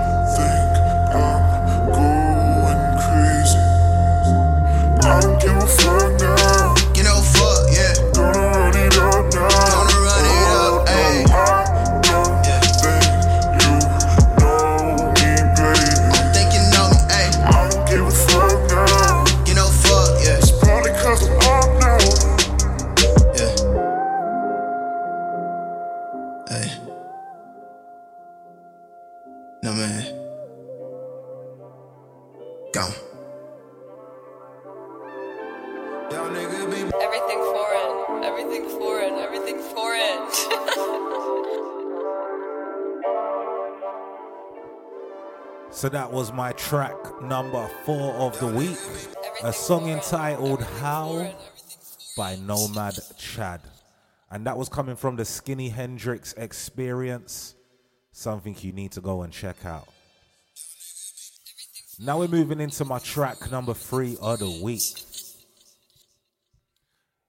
So that was my track number four of the week. A song entitled How by Nomad Chad. And that was coming from the Skinny Hendrix Experience. Something you need to go and check out. Now we're moving into my track number three of the week.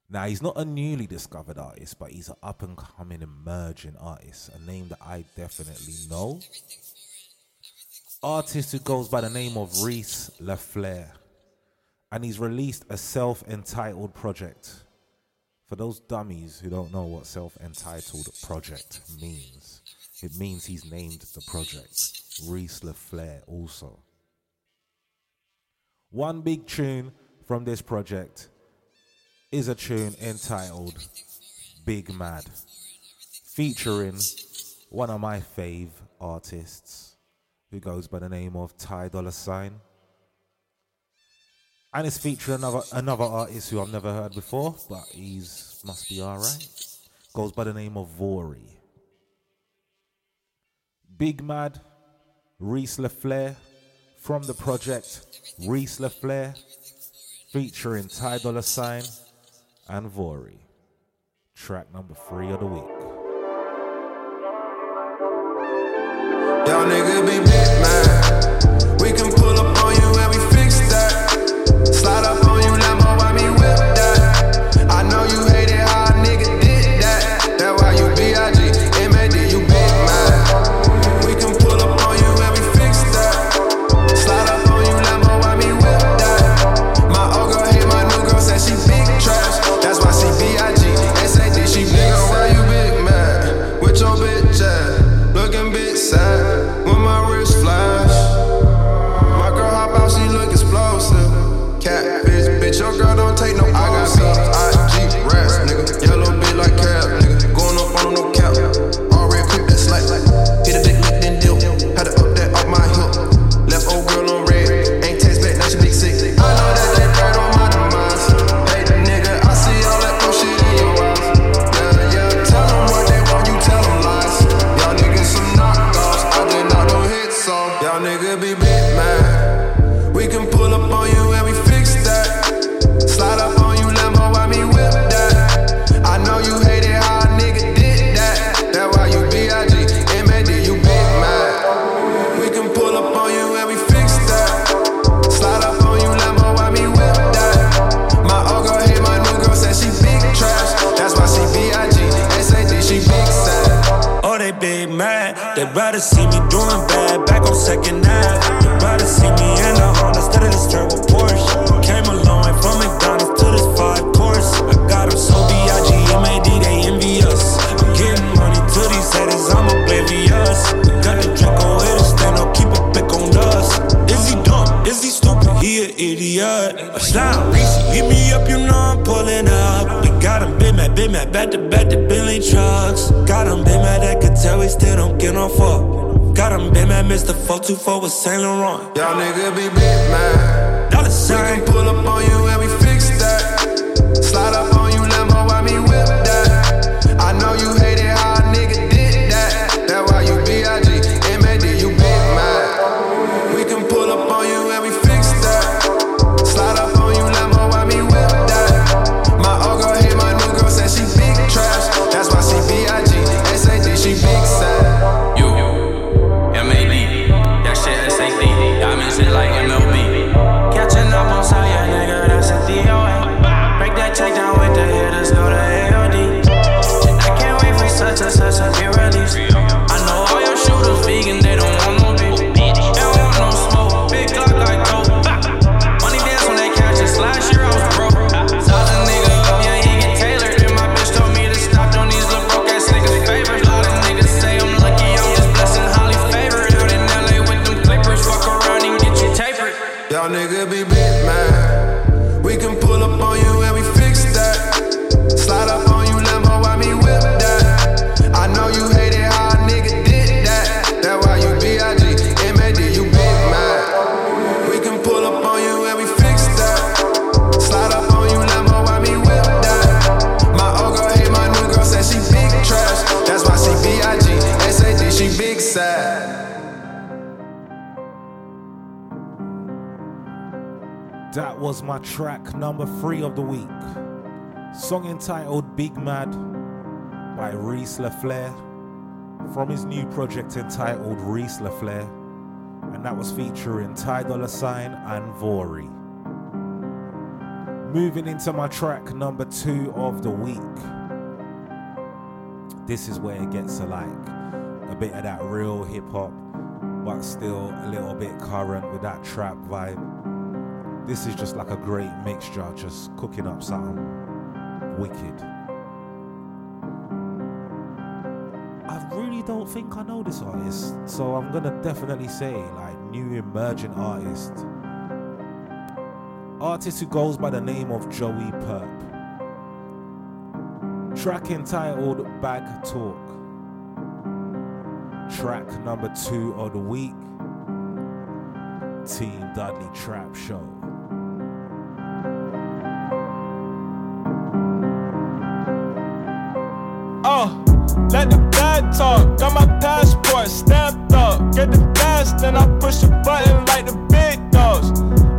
Now he's not a newly discovered artist, but he's an up and coming emerging artist, a name that I definitely know artist who goes by the name of Reese LaFlare. And he's released a self entitled project. For those dummies who don't know what self entitled project means, it means he's named the project Reese LaFlare also. One big tune from this project is a tune entitled Big Mad, featuring one of my fave artists, who goes by the name of Ty Dolla Sign. And it's featuring another another artist who I've never heard before, but he's must be alright. Goes by the name of Vory. Big Mad, Reese LaFlare from the project Reese LaFlare featuring Ty Dolla Sign and Vory. Track number three of the week. Y'all nigga be Mr. 424 with Saint Laurent. Y'all nigga be big man. Dollar sign. We can pull up on you and we fix that. Slide up track number three of the week. Song entitled Big Mad by Reese LaFlare from his new project entitled Reese LaFlare, and that was featuring Ty Dolla Sign and Vory. Moving into my track number two of the week. This is where it gets alike. A bit of that real hip hop, but still a little bit current with that trap vibe. This is just like a great mixture, just cooking up something wicked. I really don't think I know this artist, so I'm gonna definitely say like new emerging artist. Artist who goes by the name of Joey Perp. Track entitled Bag Talk. Track number two of the week. Team Dudley Trap Show. Let the bad talk. Got my passport stamped up. Get the gas, then I push a button like the big dogs.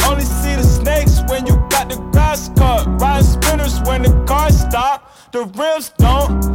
Only see the snakes when you got the grass cut. Ride spinners when the car stop. The rims don't.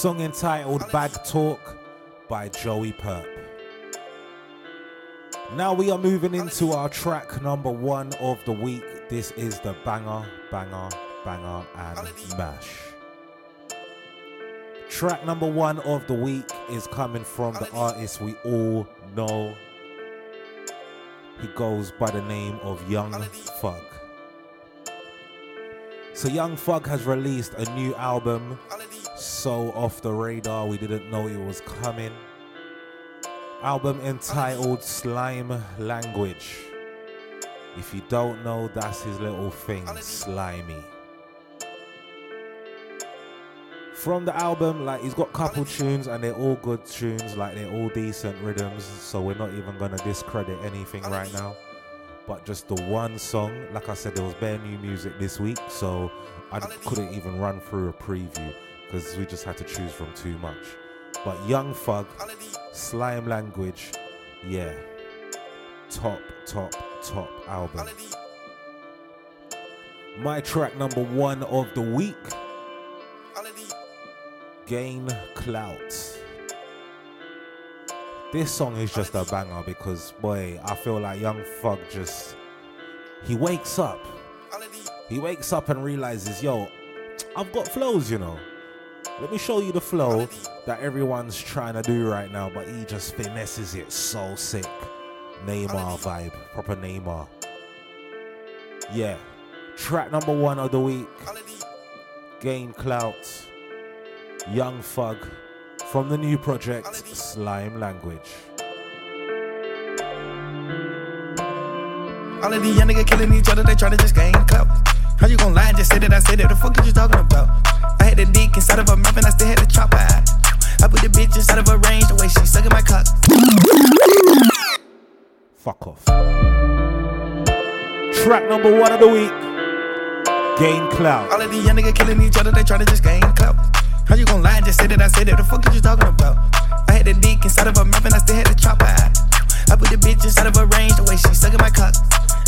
Song entitled Bag Talk by Joey Perp. Now we are moving into our track number one of the week. This is the banger, banger, banger, and mash. Track number one of the week is coming from the artist we all know. He goes by the name of Young Thug. So Young Thug has released a new album. So off the radar, we didn't know it was coming. Album entitled Slime Language. If you don't know, that's his little thing, slimy. From the album, like he's got couple tunes and they're all good tunes, like they're all decent rhythms. So we're not even gonna discredit anything right now. But just the one song, like I said, there was bare new music this week, so I couldn't even run through a preview because we just had to choose from too much. But Young Thug, Slime Language, yeah, top, top, top album. My track number one of the week Gain Clout. This song is just a banger because, boy, I feel like Young Thug just. He wakes up. He wakes up and realizes, yo, I've got flows, you know. Let me show you the flow that everyone's trying to do right now, but he just finesses it so sick. Neymar vibe, proper Neymar. Yeah. Track number one of the week. Gain Clout. Young Thug from the new project Slime Language. All of these young niggas killing each other, they try to just gain clout. How you gon' lie just say that I said it? The fuck is you talking about? I had the dick inside of a mouth and I still had the chopper. I put the bitch inside of a range the way she sucking my cock. Fuck off. Track number one of the week. Gain clout. All of these young niggas killing each other, they tryna just gain clout. How you gon' lie and just say that I said it? The fuck is you talking about? I had the dick inside of a mouth and I still had the chop out. I put the bitch inside of a range the way she sucking my cock.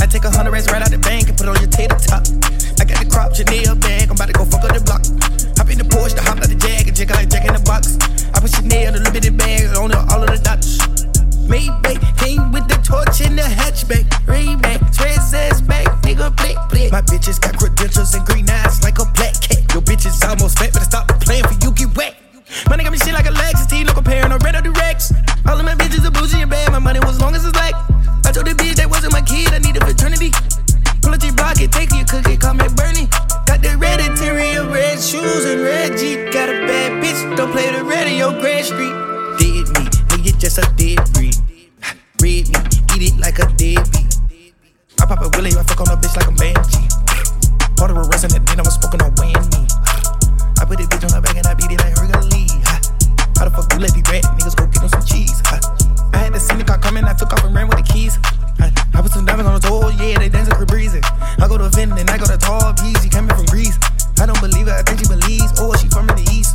I take a hundred racks right out the bank and put on your tater top. I got the crop Chanel bag, I'm about to go fuck up the block. Hop in the Porsche, the hop out the Jag, and check like Jack in the box. I put Chanel, a little bit of bag on the, all of the dots. Maybach came with the torch in the hatchback. Ray-Ban, Trez ass back, nigga, blick, blick. My bitches got credentials and green eyes like a black cat. Your bitches almost fat, but I stop playing for you get wet. Money got me shit like a Lexus, T, no comparing, no red or the Rex. All of my bitches are bougie and bad, my money was long as it's like. I told the bitch that wasn't my kid, I needed fraternity. Pull up your and take your cookie, call me Bernie. Got the red interior, red shoes and red Jeep. Got a bad bitch, don't play the radio, Grand Street. Dead me, nigga, just a dead breed. Red me, eat it like a deadbeat. I pop a willy, I fuck on a bitch like a banshee. Part of a rest and then I was smoking on Wayne. I put a bitch on her back and I beat it like Hercules. How the fuck you let me rat? Niggas go get them some cheese. I had to see the car coming, I took off and ran with the keys. I put some diamonds on the door, yeah, they dancing for breezy. I go to Vin and I go to Tall Peas, she coming from Greece. I don't believe it, I think she believes. Oh, she from the east.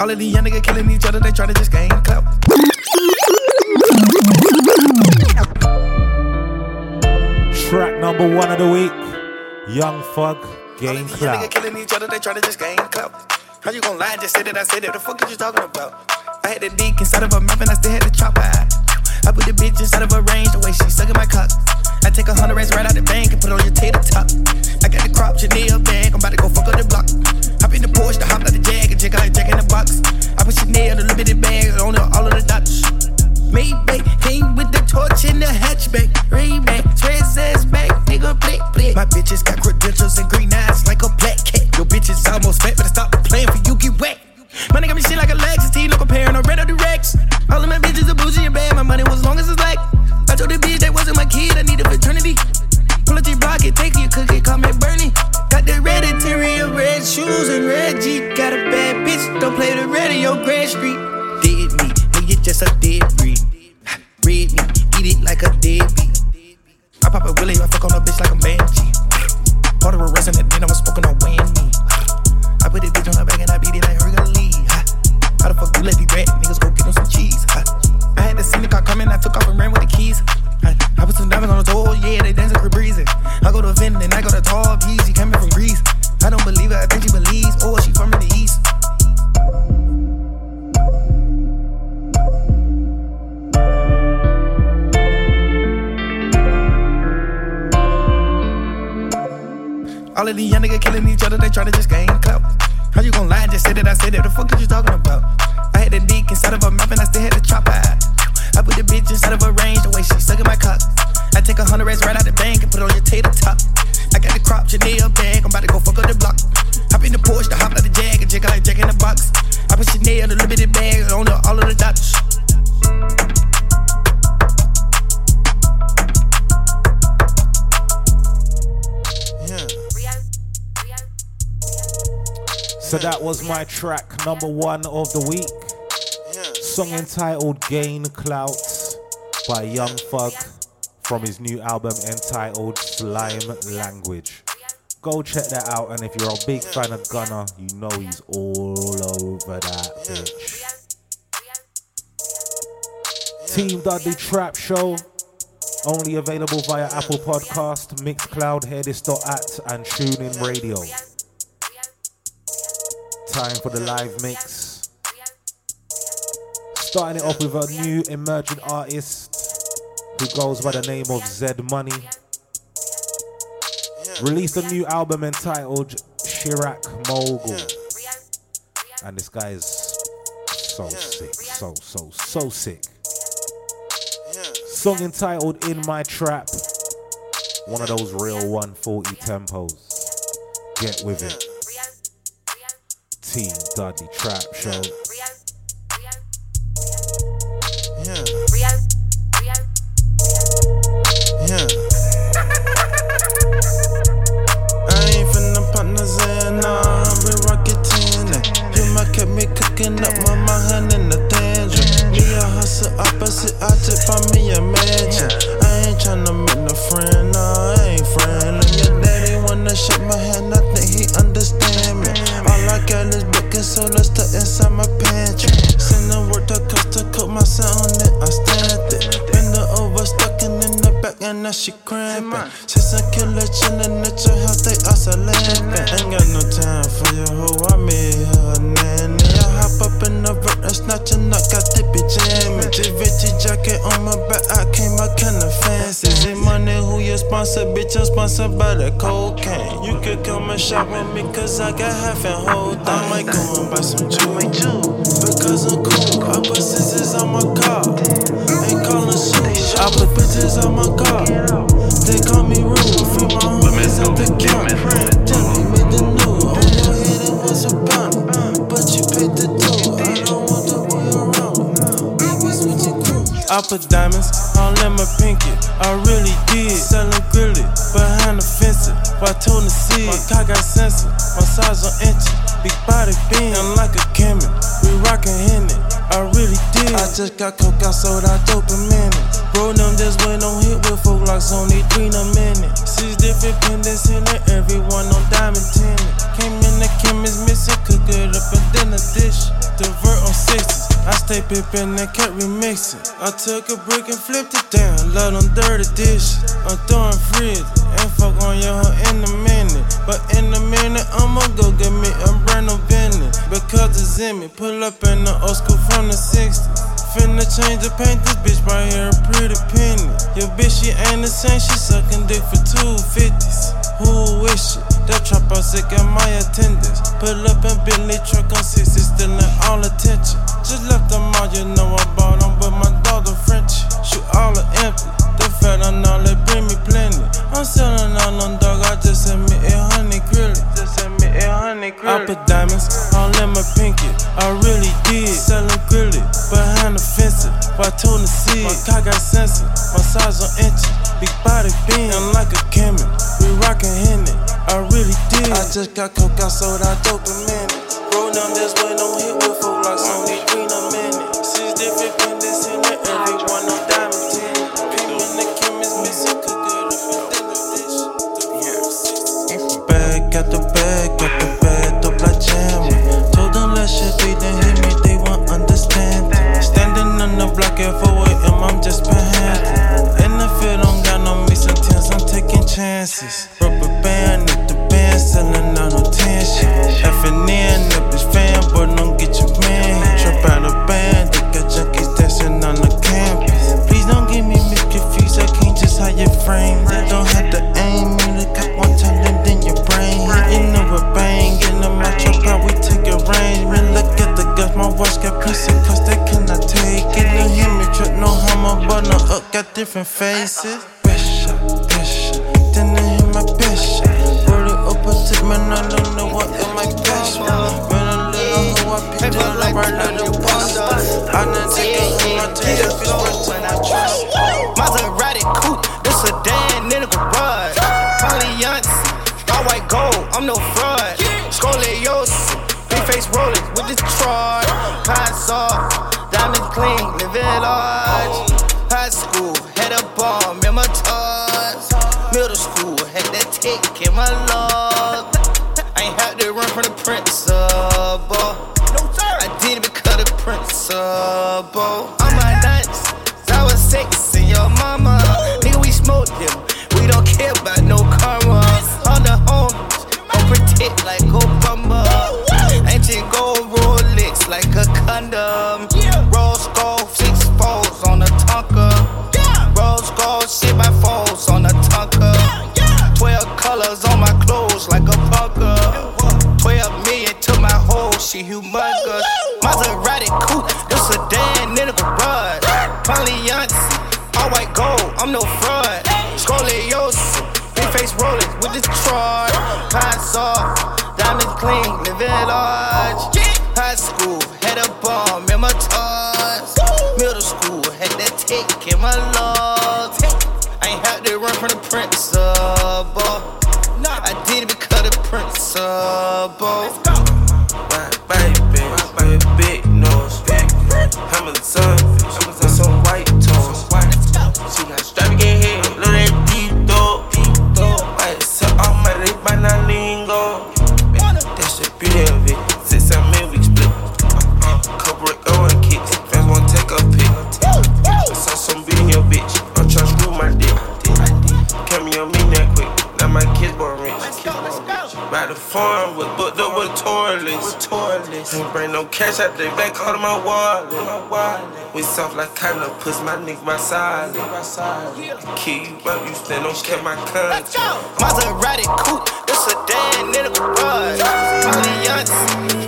All of these young niggas killing each other, they tryna just gain clout. Track number one of the week. Young Thug, Game niggas Clout. killing each other, they tryna just gain clout. How you gon' lie and just say that I said it? The fuck is you talking about? I had the dick inside of a mouth and I still had the chop out. I put the bitch inside of a range the way she sucking my cock. I take a hundred racks right out the bank and put it on your tater top. I got the crop Chanel bag, I'm about to go fuck up the block. Hop in the Porsche, the hop out the Jag, and check like Jack in the number one of the week. Song entitled Gain Clout by Young Thug from his new album entitled Slime Language. Go check that out, and if you're a big fan of Gunna, you know he's all over that bitch. Team Dudley Trap Show, only available via Apple Podcast, Mixcloud, Hearthis.at, and TuneIn Radio. Time for the live mix. Starting it off with a new emerging artist who goes by the name of Zed Money. Released a new album entitled Chirac Mogul. And this guy is so sick, so, so, so sick. Song entitled In My Trap. One of those real 140 tempos. Get with it. Team Dudley Trap Show. Yeah. Yeah. I ain't finna. You might me up my in. Me a opposite, I tip on me a mansion. I ain't tryna make no bucket soda stuck inside my pantry. Send the work to cost to cook my on it, I stand it. Bend her over, stuck in the back, and now she cramping. Since I killer chillin' at your house, they also laughing. Ain't got no time for your hoe, I made her nanny. I hop up in the vert and snatch who you sponsor? Bitch, I'm sponsored by the cocaine. You could come and shop with me, cause I got half and whole thing. I might go and buy some jewels, because I'm cool. I put scissors on my car, ain't calling shoes. I put bitches on my car, they call me rude. Free my homies at the camp. Jimmy made the news. On your head it was a bounty, but you paid the toll. I don't want the boy around. Baby, switching crews. I put diamonds all in my pinky. I really did. Told to see My car got sensor. My size on inches. Big body being like a chemist. We rockin' Henny. I really did. I just got coke, I sold out minute. Bro, them just went on hit with folk locks only three in a minute. Six different pendants in it, everyone on diamond tenant. Came in the chemist missing, cook it up and then a dish. Divert on sixes. I stay pippin' and kept remixing. I took a brick and flipped it down, let them dirty dishes. I'm throwing fridge on your hoe in a minute. But in a minute, I'ma go get me a brand new Bentley. Because it's in me, pull up in the old school from the 60s. Finna change the paint, this bitch right here a pretty penny. Your bitch, she ain't the same, she sucking dick for 250s. Who wish it? That trap out sick at my attendance. Pull up in Bentley truck on 60, stealing all attention. Just left them all, you know I bought them, but my a French. Shoot all are empty. The fat on all, they school, had a bomb in my toes. Middle school, had that tick in my log. I ain't had to run from the principal. I did it because the principal. Pine soft, diamond clean, living large. High school, had a bomb in my toes. Middle school, had that tick in my lungs. I ain't had to run from the principal. I did it because the principal. Bring no cash out the back out of my wallet. We soft like cotton, push my nigga my side. You up, you stand on kept my cut. Maserati coupe, this a damn the garage. Brilliant,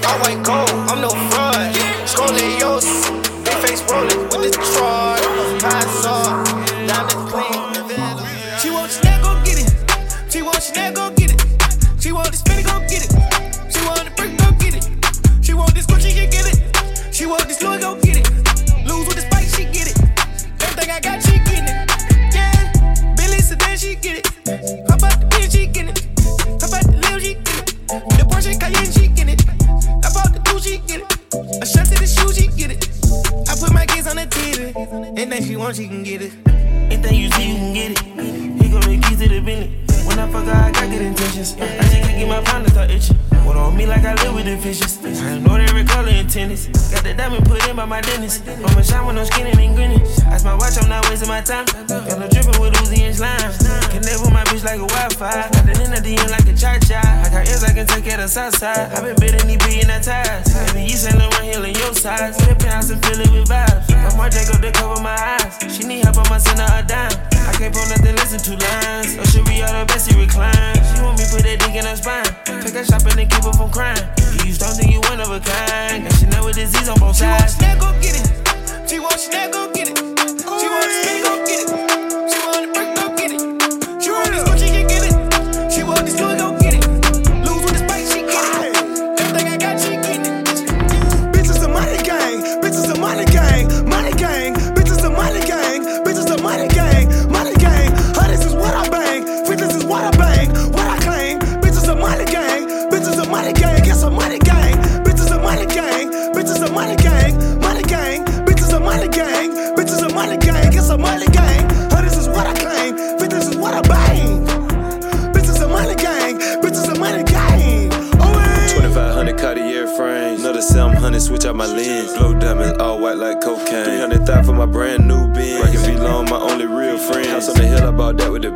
all white gold, I'm no fraud. Scolios, big face rolling with the Troy. Pass off, want, she can get it. Anything you see, you can get it. He gon' make keys to the Bentley. When I fuck her, I got good intentions. Uh, I just can't get my pound to start itching. What on me like I live with the fishes. I know every color in tennis. Got the diamond put in by my dentist. I'ma shine with no skin and grinning. Ice my watch, I'm not wasting my time. Got no dripping with Uzi and slime. Connect with my bitch like a Wi-Fi. Got the in at the end like a cha-cha. I got ears I can take of the south side. I been bidding these being that ties. Baby, you selling one hill in your size. Flip pounds and fill it with vibes. I'm more Jacob to cover my eyes. She need help, I'ma send her a dime. I can't pull nothing, listen to lines. Oh, or should be all the best, he recline. She want me put that dick in her spine. Take her shopping and keep her from crying. You don't think you one of a kind. Got Chanel with disease on both She want sides. Chanel, go get it. She want Chanel, go get it. She want spinning, go get it.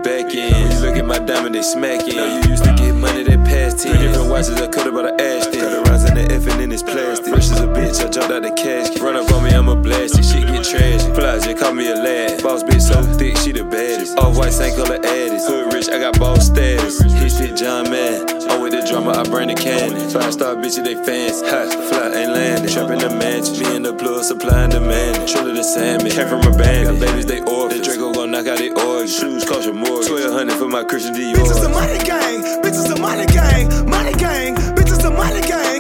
Back end. When you look at my diamond, they smacking. Know you used to get money that passed 10. Three different watches, I cut about an Ashton. Cut arounds in the F and in this plastic. Fresh as a bitch, I jumped out the casket. Run up on me, I'm a blasted. Shit get trashy. Fly, just call me a lad. Boss bitch so thick, she the baddest. All white, same color addis. Hood rich, I got boss status. Hit shit, John Man. I'm with the drama, I bring the candy. Five star bitches, they fans. Hot, fly, ain't landing. Trapping the mansion. Me and the plug, supply and demand. Triller the salmon. Came from a band. Got babies, they orphans. The Draco gon' knock out they organs. Shoes cost you more. 1200 for my Christian Dior. Bitches the money gang, bitches the money gang, money gang, bitches the money gang,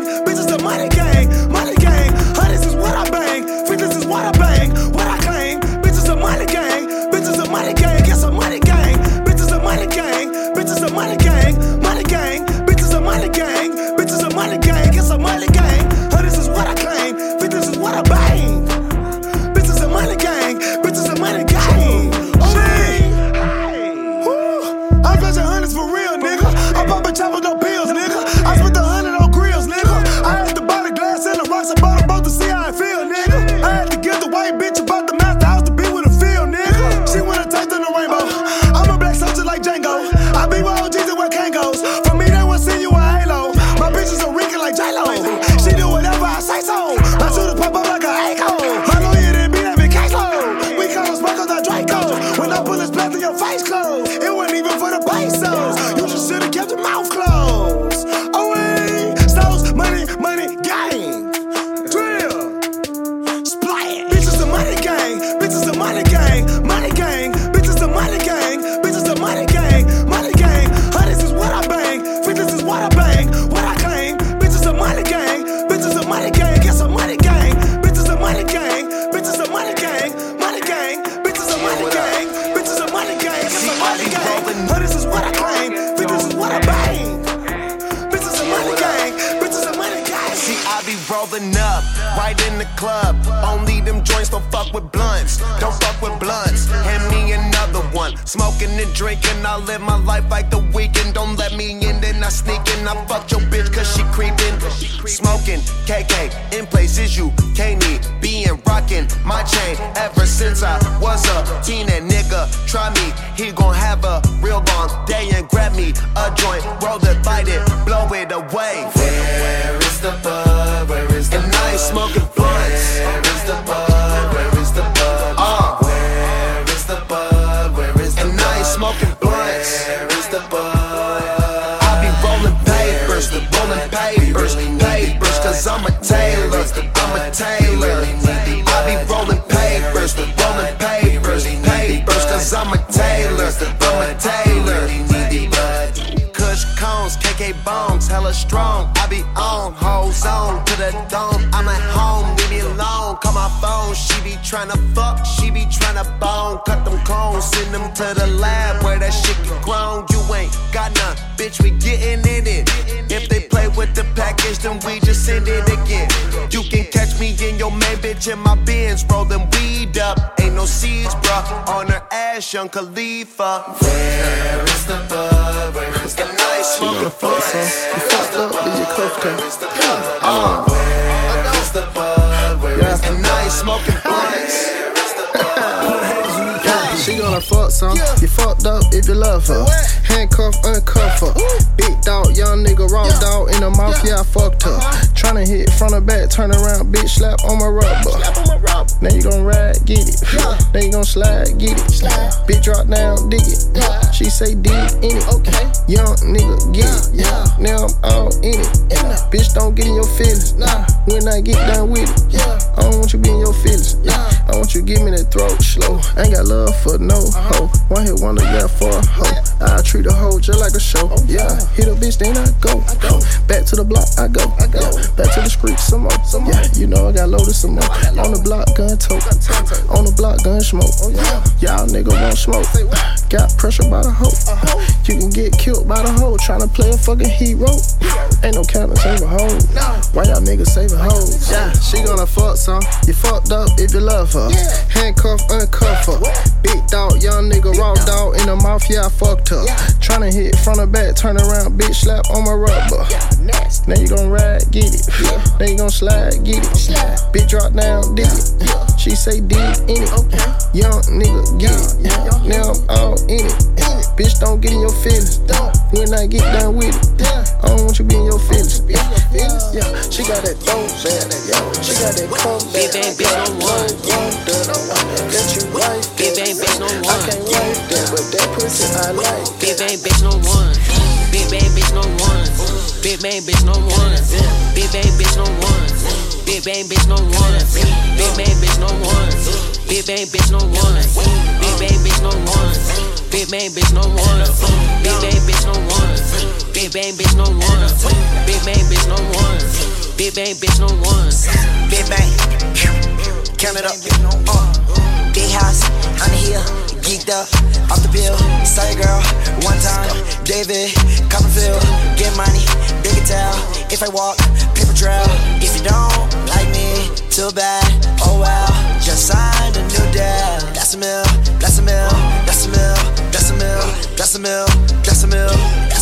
rolling papers, papers, cause I'm a tailor, I'm a tailor. I be rolling papers, rolling papers, papers, cause I'm a tailor, I'm a tailor. Kush cones, KK bones, hella strong. I be on, hoes on to the dome. I'm at home, leave me alone. Call my phone, she be tryna fuck, she be tryna bone. Cut them cones, send them to the lab where that shit get grown. You ain't got none, bitch, we getting in it. If they play with the package, then we just send it again. You can catch me in your main bitch in my bins, rolling weed up. Ain't no seeds, bruh. On her ass, young Khalifa. Where is the bud? Where is the And I ain't smoking blunts. You fucked up, did you cuff Uh, Where is the bud? Where is the and I ain't smoking blunts. <laughs> Gonna fuck some. You fucked up if you love her. Handcuff, uncuff her. Big dog, young nigga, raw dog in the mouth. Yeah, I fucked her. Uh-huh. Tryna hit from the back, turn around, bitch, slap on my rubber. Now you gon' ride, get it. Then you gon' slide, get it. Slide. Bitch, drop down, dig it. She say dig in it. Okay. Young nigga, get it. Now I'm all in it. Bitch, don't get in your feelings. When I get done with it, yeah. I don't want you be in your feelings. Nah. I want you give me that throat slow. I ain't got love for no Uh-huh. hoe. One hit wonder, yeah, for a hoe. I treat a hoe just like a show. Oh, yeah, hit a bitch, then I go. Back to the block, I go. Yeah, back to the street, some more. Yeah, you know I got loaded some more. On the block, gun tote. On the block, gun smoke. Oh, yeah, y'all nigga won't smoke. Got pressure by the hoe. Uh-huh. You can get killed by the hoe. Tryna play a fucking hero. Ain't no counter save a hoe. Why y'all niggas saving hoes? Yeah, she gonna fuck some. You fucked up if you love her. Handcuff, uncuff her. Big dog, young nigga, raw dog in the mouth. Yeah, I fucked her. Tryna hit from the back, turn around, bitch, slap on my rubber. Now you gon' ride, get it. Then you gon' slide, get it. Bitch, drop down, dig it. She say dig in it. Young nigga, get it. Now I'm all in it. Bitch, don't get in your feelings. Don't. When I get done with it, I don't want you be in your feelings. Yeah, she got that back. Yeah, she got that coke back. Big bang bitch no one. That you like Big bang bitch no I one. can't that, but that pussy I like. Big bang bitch no one. Big bang bitch no one. Big bang bitch no one. Big bang bitch no one. Big bang bitch no one. Big bang bitch no one. Big bang bitch no one. Big bang bitch no one. Big bang bitch no one. Big bang bitch no one. Big bang bitch no one. Big bang bitch no one. Big bang bitch no one. Big bang. Count it up. Uh. Big house on the hill. Geeked up. Off the bill. Sorry, girl. One time. David. Copperfield. Get money. Big towel. If I walk, paper trail. If you don't like me, too bad. Oh well. Just signed a new deal. That's a mill. That's a mill. That's a mill. That's a mill. That's a mill. That's a mill.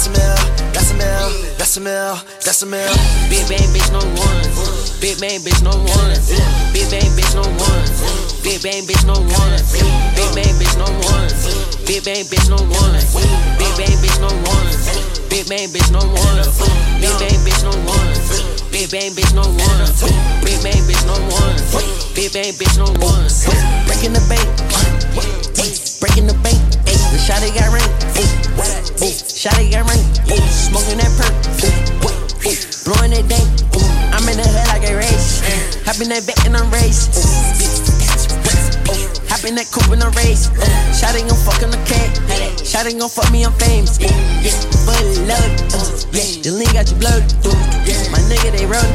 Mill. That's a mill. That's a mill. Big bang bitch no one. Big bang bitch no one. Big bang bitch no one. Big bang bitch no one. Big bang bitch no one. Big bang bitch no one. Big bang bitch no one. Big bang bitch no one. Big bang bitch no one. Big bang bitch no one. Big bang bitch no one. Big bang bitch no one. Breaking the bank. Breaking the bank. Ay, the shot got ring. Ay, ay, shot got ring smoking that perk. Blowing that dank. I'm in the hood like a race. Hop in that vet and I'm race. Hop in that coupe and I'm race. Shouting, I'm fucking the cat. Shouting, gon' fuck me, I'm famous. But love, the lean got you blurred. My nigga, they run.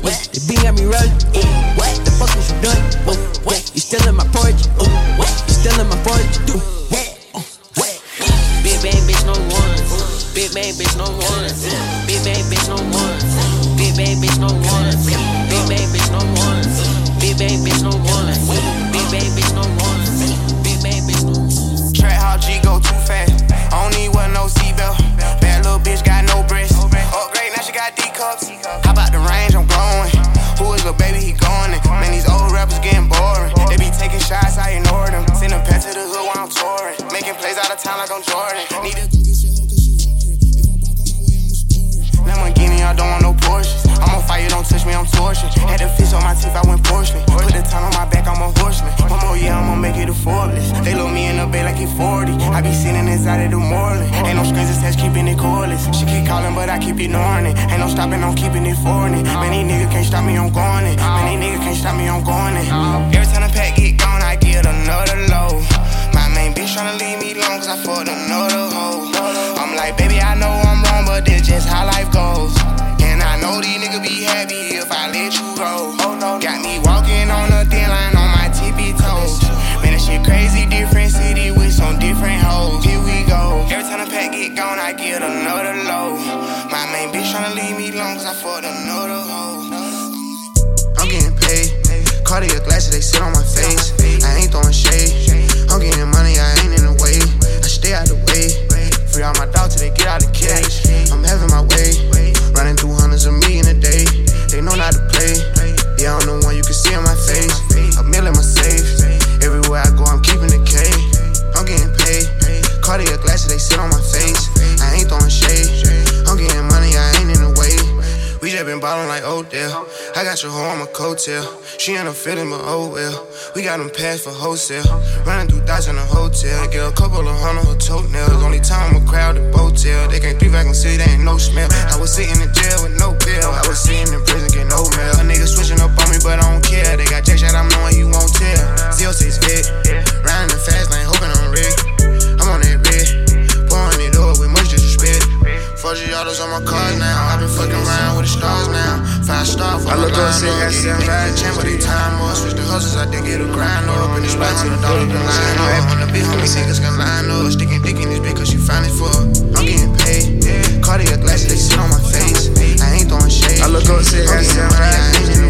The B got me rolling. What the fuck is you doing? You still in my porch? You still in my porch? Bang bitch no one. Big bang bitch no one. Big bang bitch no one. Big bang bitch no one. Big bang bitch no one. Big bang bitch no one. Big bang bitch no one. Trap how G go too fast. I don't need wear no seatbelt. Bad little bitch got no breasts. Upgrade, now she got D cups. How about the range? I'm glowing. Who is the baby? He going in. Man, these old rappers getting boring. They be taking shots, I ignore them. Send them pet to the hood while I'm touring. Making plays out of town like I'm Jordan. Need to I don't Porsches. I'ma fight portion. Had the fish on my teeth, I went porcelain. Put the ton on my back, I'm a horseman. One more year, I'ma make it a Forbes. They load me in the bay like he 40. I be sitting inside of the Moreland. Ain't no strings attached, keeping it cordless. She keep calling, but I keep ignoring it. Ain't no stopping, I'm keeping it foreign. Man, these niggas can't stop me, I'm going it. Man, these niggas can't stop me, I'm going it. Every time the pack get gone, I get another load. My main bitch tryna leave me alone, cause I fucked another hoe. I'm like, baby, I know I'm wrong, but this just how life goes. Know these niggas be happy if I let you go. Got me walking on a thin line on my tippy toes. Man, that shit crazy, different city with some different hoes. Here we go. Every time the pack get gone, I get another load. My main bitch tryna leave me alone, cause I fucked another hoe. I'm getting paid. Cardiac glasses, they sit on my face. I ain't throwing shade. I'm getting money, I ain't in the way. I stay out the way. Free all my dogs till they get out the cage. I'm having my way. Sit on my face. I ain't throwing shade. I'm getting money, I ain't in the way. We just been ballin' like Odell. I got your hoe on my coattail. She ain't a feeling, but oh well. We got them pads for wholesale. Running through thoughts in a hotel. Get a couple of hundred her toenails. Only time I'm a crowd at Botel. They can't breathe, back and see, they ain't no smell. I was sitting in jail with no bill. I was sitting in prison, get no mail. A nigga switching up on me, but I don't care. They got jack shot, I'm knowing you won't tell. Z06 fit. Riding the fast lane, hoping I'm rig. 40 autos on my cars now. i been fucking around with the stars now. Five star for I look up, see, line got up. seven Get ride chamber, they time up. Switch the hustles, I did get a grind up. And this spot to the dollar, the line up. On the big homie, niggas can line up. Sticking dick in this bitch, cause you find it for. I'm getting paid. Cardiac glasses, they sit on my face. I ain't throwing shade. I look up, see, seven money, ride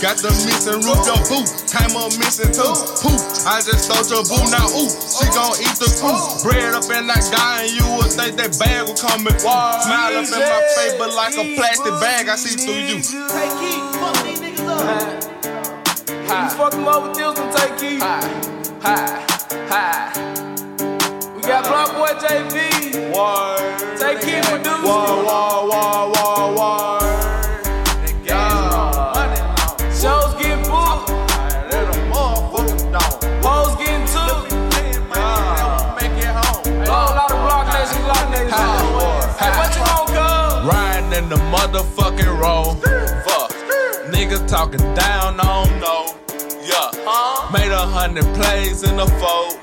got the missing roof, your boo. Came up missing too. Poof, I just stole your boo, now ooh, she gon' eat the poop. Bread up in that guy, and you would think that bag would come and Smile up in my face, but like a plastic bag, I see through you. Tay Keith, fuck these niggas up. You fuck them up with this one, Tay Keith. Hi, hi. We got BlocBoy JB. Word. Tay Keith, producer. Word, word, word, word, talking down on no. Yeah, huh? made a hundred plays in the fold.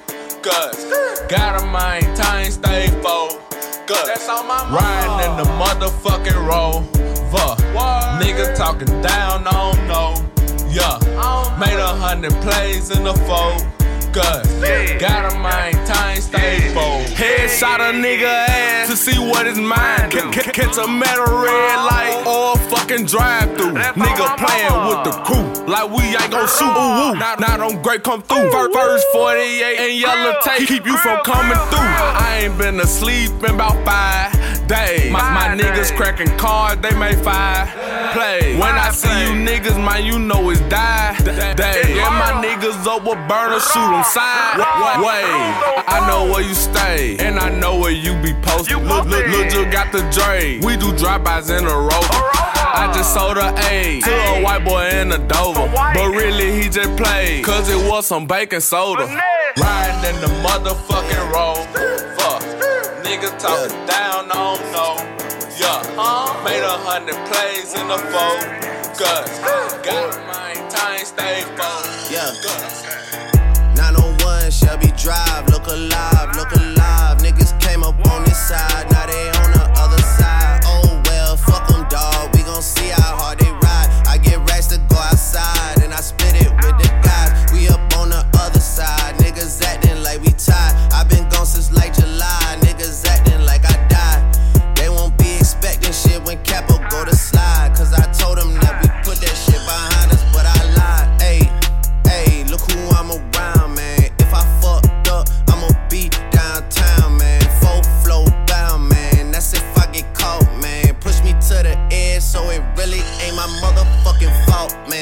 Got a mind, time stay full. That's all my. Riding in the motherfucking rover. Nigga talking down on no. Yeah, made a hundred plays in the fold. Lucas. Yeah. Got a mind, time, stay head Headshot a nigga ass to see what his mind do. C- c- catch a metal red light or fucking drive through. Nigga playing with the crew like we ain't gon' shoot. Ooh, ooh. Now, now don't great come through. First 48 and yellow tape keep you from coming through. I ain't been asleep in about five. Day, My, my niggas cracking cards, they may fire play. When I see you niggas, man, you know it's die day. Yeah, my niggas up with burner, shoot them side way. I know where you stay, and I know where you be posted. Look, look, look, just got the Dre. We do drive-bys in a row. I just sold a A to a white boy in a Dover. But really, he just played, cause it was some baking soda. Riding in the motherfucking road niggas talking yeah. down on no. Yeah, huh? made a hundred plays in the focus. Got my time, stay focused. Yeah. 901 Shelby Drive, look alive, look alive. Niggas came up on this side, now they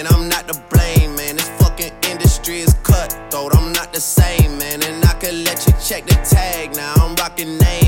man, I'm not to blame, man. This fucking industry is cutthroat, I'm not the same, man. And I could let you check the tag, now I'm rocking name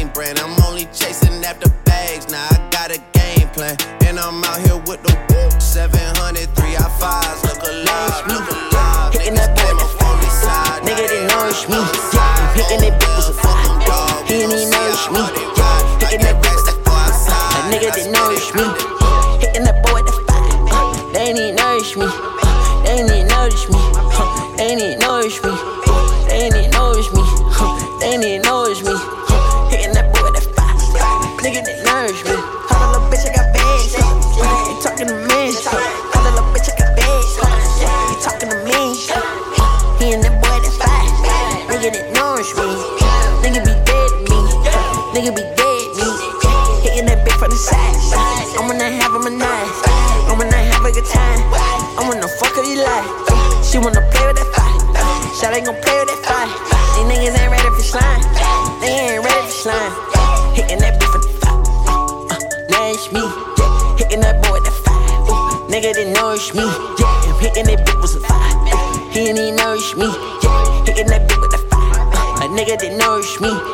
nigga that nourish me.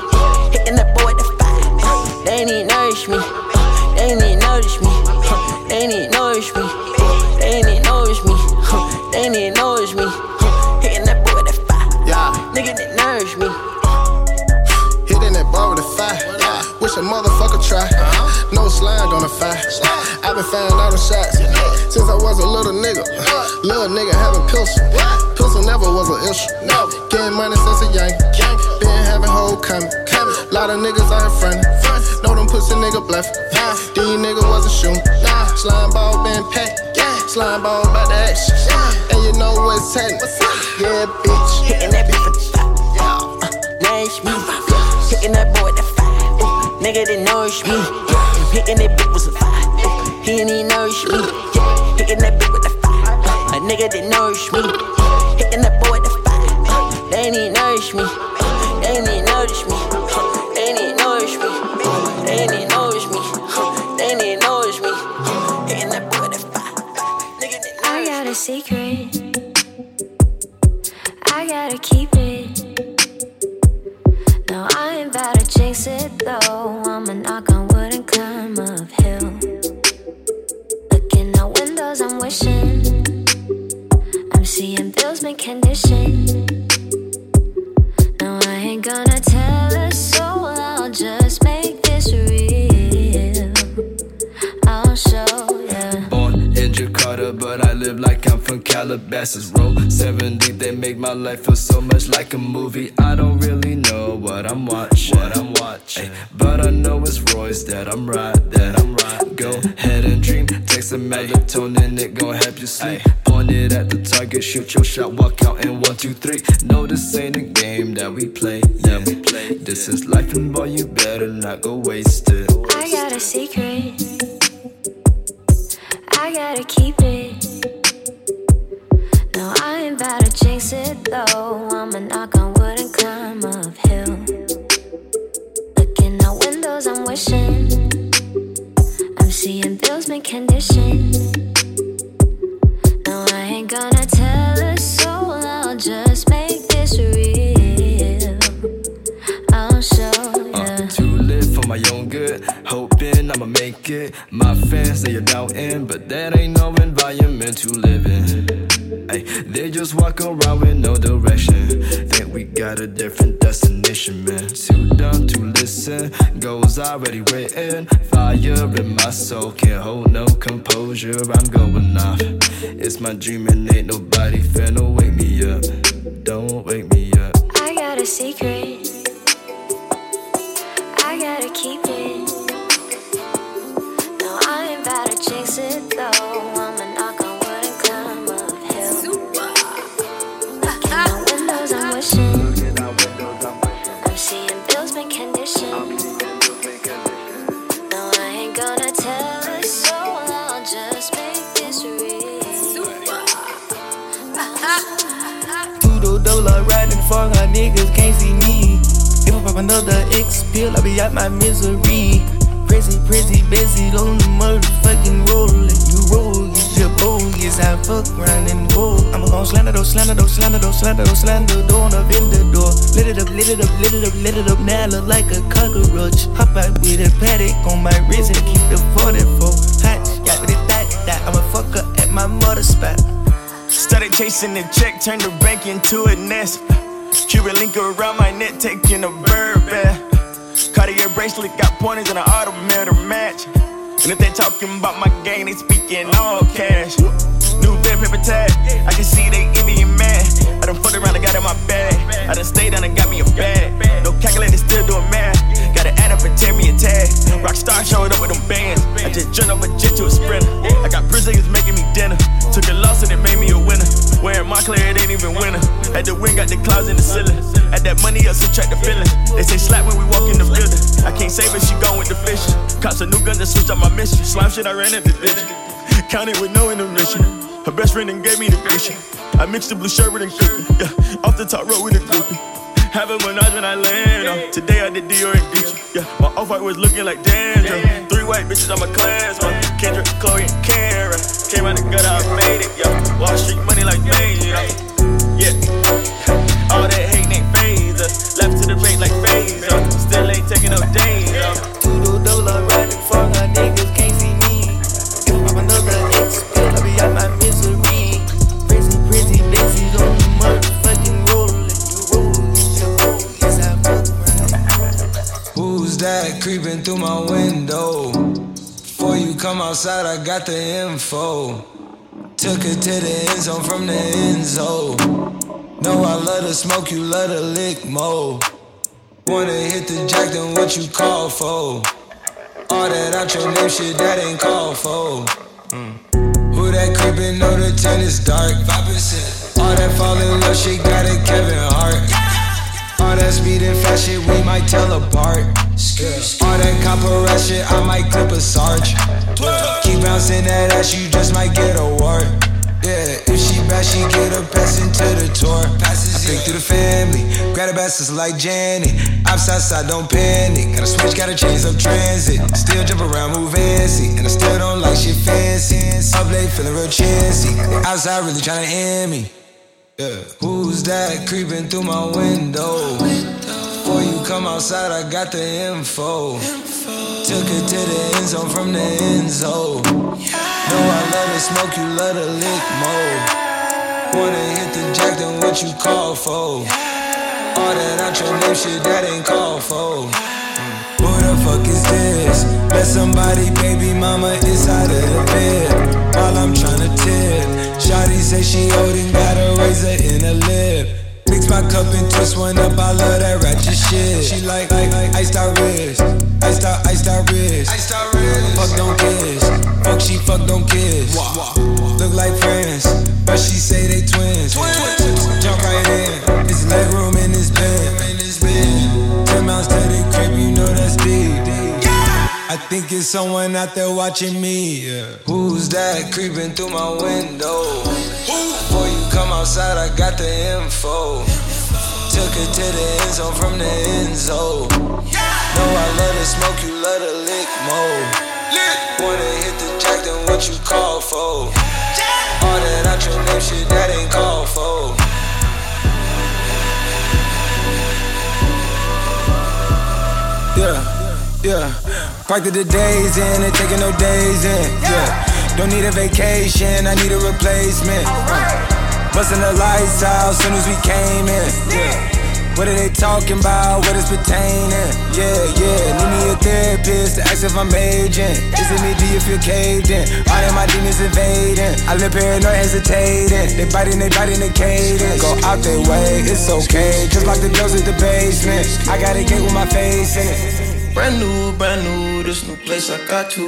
Slime bone, but Cuban link around my neck, taking a bird. Cartier bracelet got pointers and an automobile to match. And if they talking about my game, they speaking all cash. New bed paper tag, I can see they envy and mad. I done fucked around, I got in my bag. I done stayed down and got me a bag. No calculator, still doing math. Gotta add up and tear me a tag. Rockstar showed up with them bands. I just jumped off a jet to a sprinter. I got prisoners making me dinner. Took a loss and it made me a winner. Wearing my it ain't even winter. At the wing, got the clouds in the ceiling. Add that money up, subtract the feeling. They say slap when we walk in the building. I can't save it, she gone with the fishing. Cops a new gun to switch up my mission. Slime shit, I ran at the bitch. Counted with no intermission. Her best friend and gave me the vision. I mixed the blue sherbet and cookie. Yeah, off the top row with a groupie. Have a menage when I land. Uh, today I did Dior and Gucci. Yeah, my off white was looking like dandruff. Three white bitches on my class. Uh, Kendra, Chloe, and Karen. Came out the gutter, I made it. Yeah, Wall Street money like Maine. You know? Yeah, all that hate ain't phase us. Left to the bank like phase. Uh, still ain't taking no days. Uh. Tudo dollar riding for her niggas that creeping through my window? Before you come outside, I got the info. Took it to the end zone from the end zone. Know I love to smoke, you love to lick mo. Wanna hit the jack, then what you call for? All that out your name shit, that ain't called for. Mm. Who that creeping? Know the tent is dark. All that fall in love shit, got a Kevin Hart. All that speed and fast shit, we might tell apart. All that copper rat shit, I might clip a sarge. Keep bouncing that ass, you just might get a wart. Yeah, if she bad, she get a pass into the tour. I think through the family, grab a bastards like Janet. Outside side, don't panic. Gotta switch, gotta change up transit. Still jump around, move fancy. And I still don't like shit fancy. Up late, feeling real chancy. Outside, really tryna end me. Yeah. Who's that creeping through my window? Before you come outside, I got the info. Took it to the end zone from the end zone. Know I love to smoke, you love to lick more. Wanna hit the jack, then what you call for? All that out your name shit, that ain't called for. Fuck is this? Let somebody, baby mama, inside of the bed. While I'm tryna tip. Shawty say she old and got a razor in her lip. Mix my cup and twist one up, I love that ratchet shit. She like, like, like iced out wrist, iced out, iced out wrist. Iced out wrist. Fuck don't kiss, fuck she fuck don't kiss. Look like friends, but she say they twins. Jump right in, it's leg room in this bed. Ten miles to the crib, you know that's deep. I think it's someone out there watching me. yeah. Who's that creeping through my window? Before you come outside, I got the info. Took it to the end zone from the end zone. Know I love to smoke, you love to lick more. Wanna hit the jack, then what you call for? All that out your name shit, that ain't called for. Yeah, yeah. Parked the days in, ain't taking no days in. Yeah, don't need a vacation, I need a replacement. Uh, busting the lights out soon as we came in. Yeah. What are they talking about? What is pertaining? Yeah, yeah. Need me a therapist to ask if I'm aging. Is it me? Do you feel caved in? All of my demons invading. I live paranoid, hesitating. They biting, they biting the cadence. Go out their way, it's okay. Just like the girls at the basement. I got a gate with my face in it. Brand new, brand new, this new place I got to.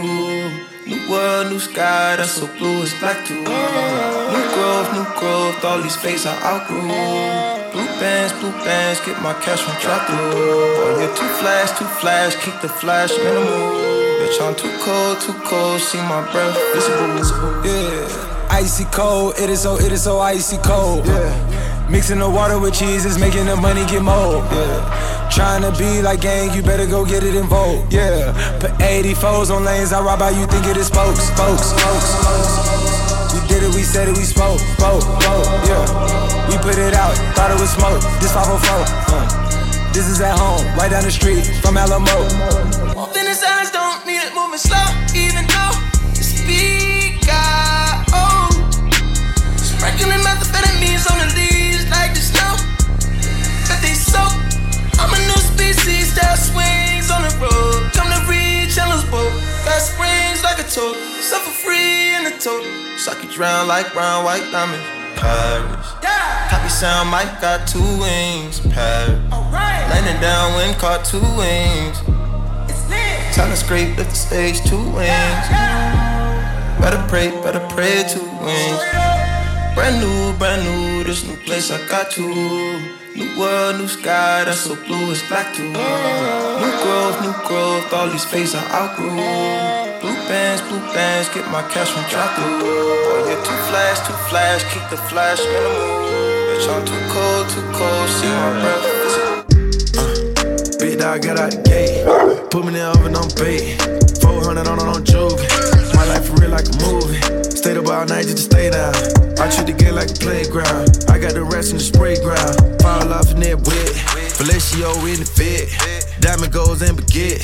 New world, new sky, that's so blue, it's black too. New growth, new growth, all these space I outgrew. Blue bands, blue bands, get my cash from drop through. Boy, you're too flash, too flash, keep the flash minimal. Bitch, I'm too cold, too cold, see my breath visible. Visible, yeah, icy cold, it is so, it is so icy cold. Yeah, mixing the water with cheese is making the money get mold. Yeah. Trying to be like gang, you better go get it in vogue. Yeah, put 84s on lanes, I ride by you, think it is folks, folks, folks. We did it, we said it, we spoke, spoke, spoke. Yeah, we put it out, thought it was smoke. This 504. Uh. This is at home, right down the street from Alamo. Moving his eyes don't mean it moving slow, even though the speed got old. Sprinkling methamphetamines on the leaves like the snow. But they soak. I'm a new species that swings on the road. Come to reach Yellow's boat. Got springs like a toad. Suffer free in the toad. Suck it round like brown, white diamonds. Paris. Copy sound, Mike got two wings. Paris. Landing down when caught two wings. It's lit. Time to scrape, lift the stage, two wings. Better pray, better pray, two wings. Brand new, brand new, this new place I got to. New world, new sky, that's so blue, it's black too. New growth, new growth, all these space I outgrew. Blue bands, blue bands, get my cash from through. Oh, Boy, you're too flash, too flash, keep the flash minimal. Bitch, I'm too cold, too cold, see my breath. Uh, big dog got out the gate. Put me in the oven on bait. 400 on on juke. My life for real like a movie. Stayed up all night just to stay down. I treat the game like a playground. I got the rest in the spray ground. Fall off in that wet. Fellatio in the fit. Diamond goes and baguette.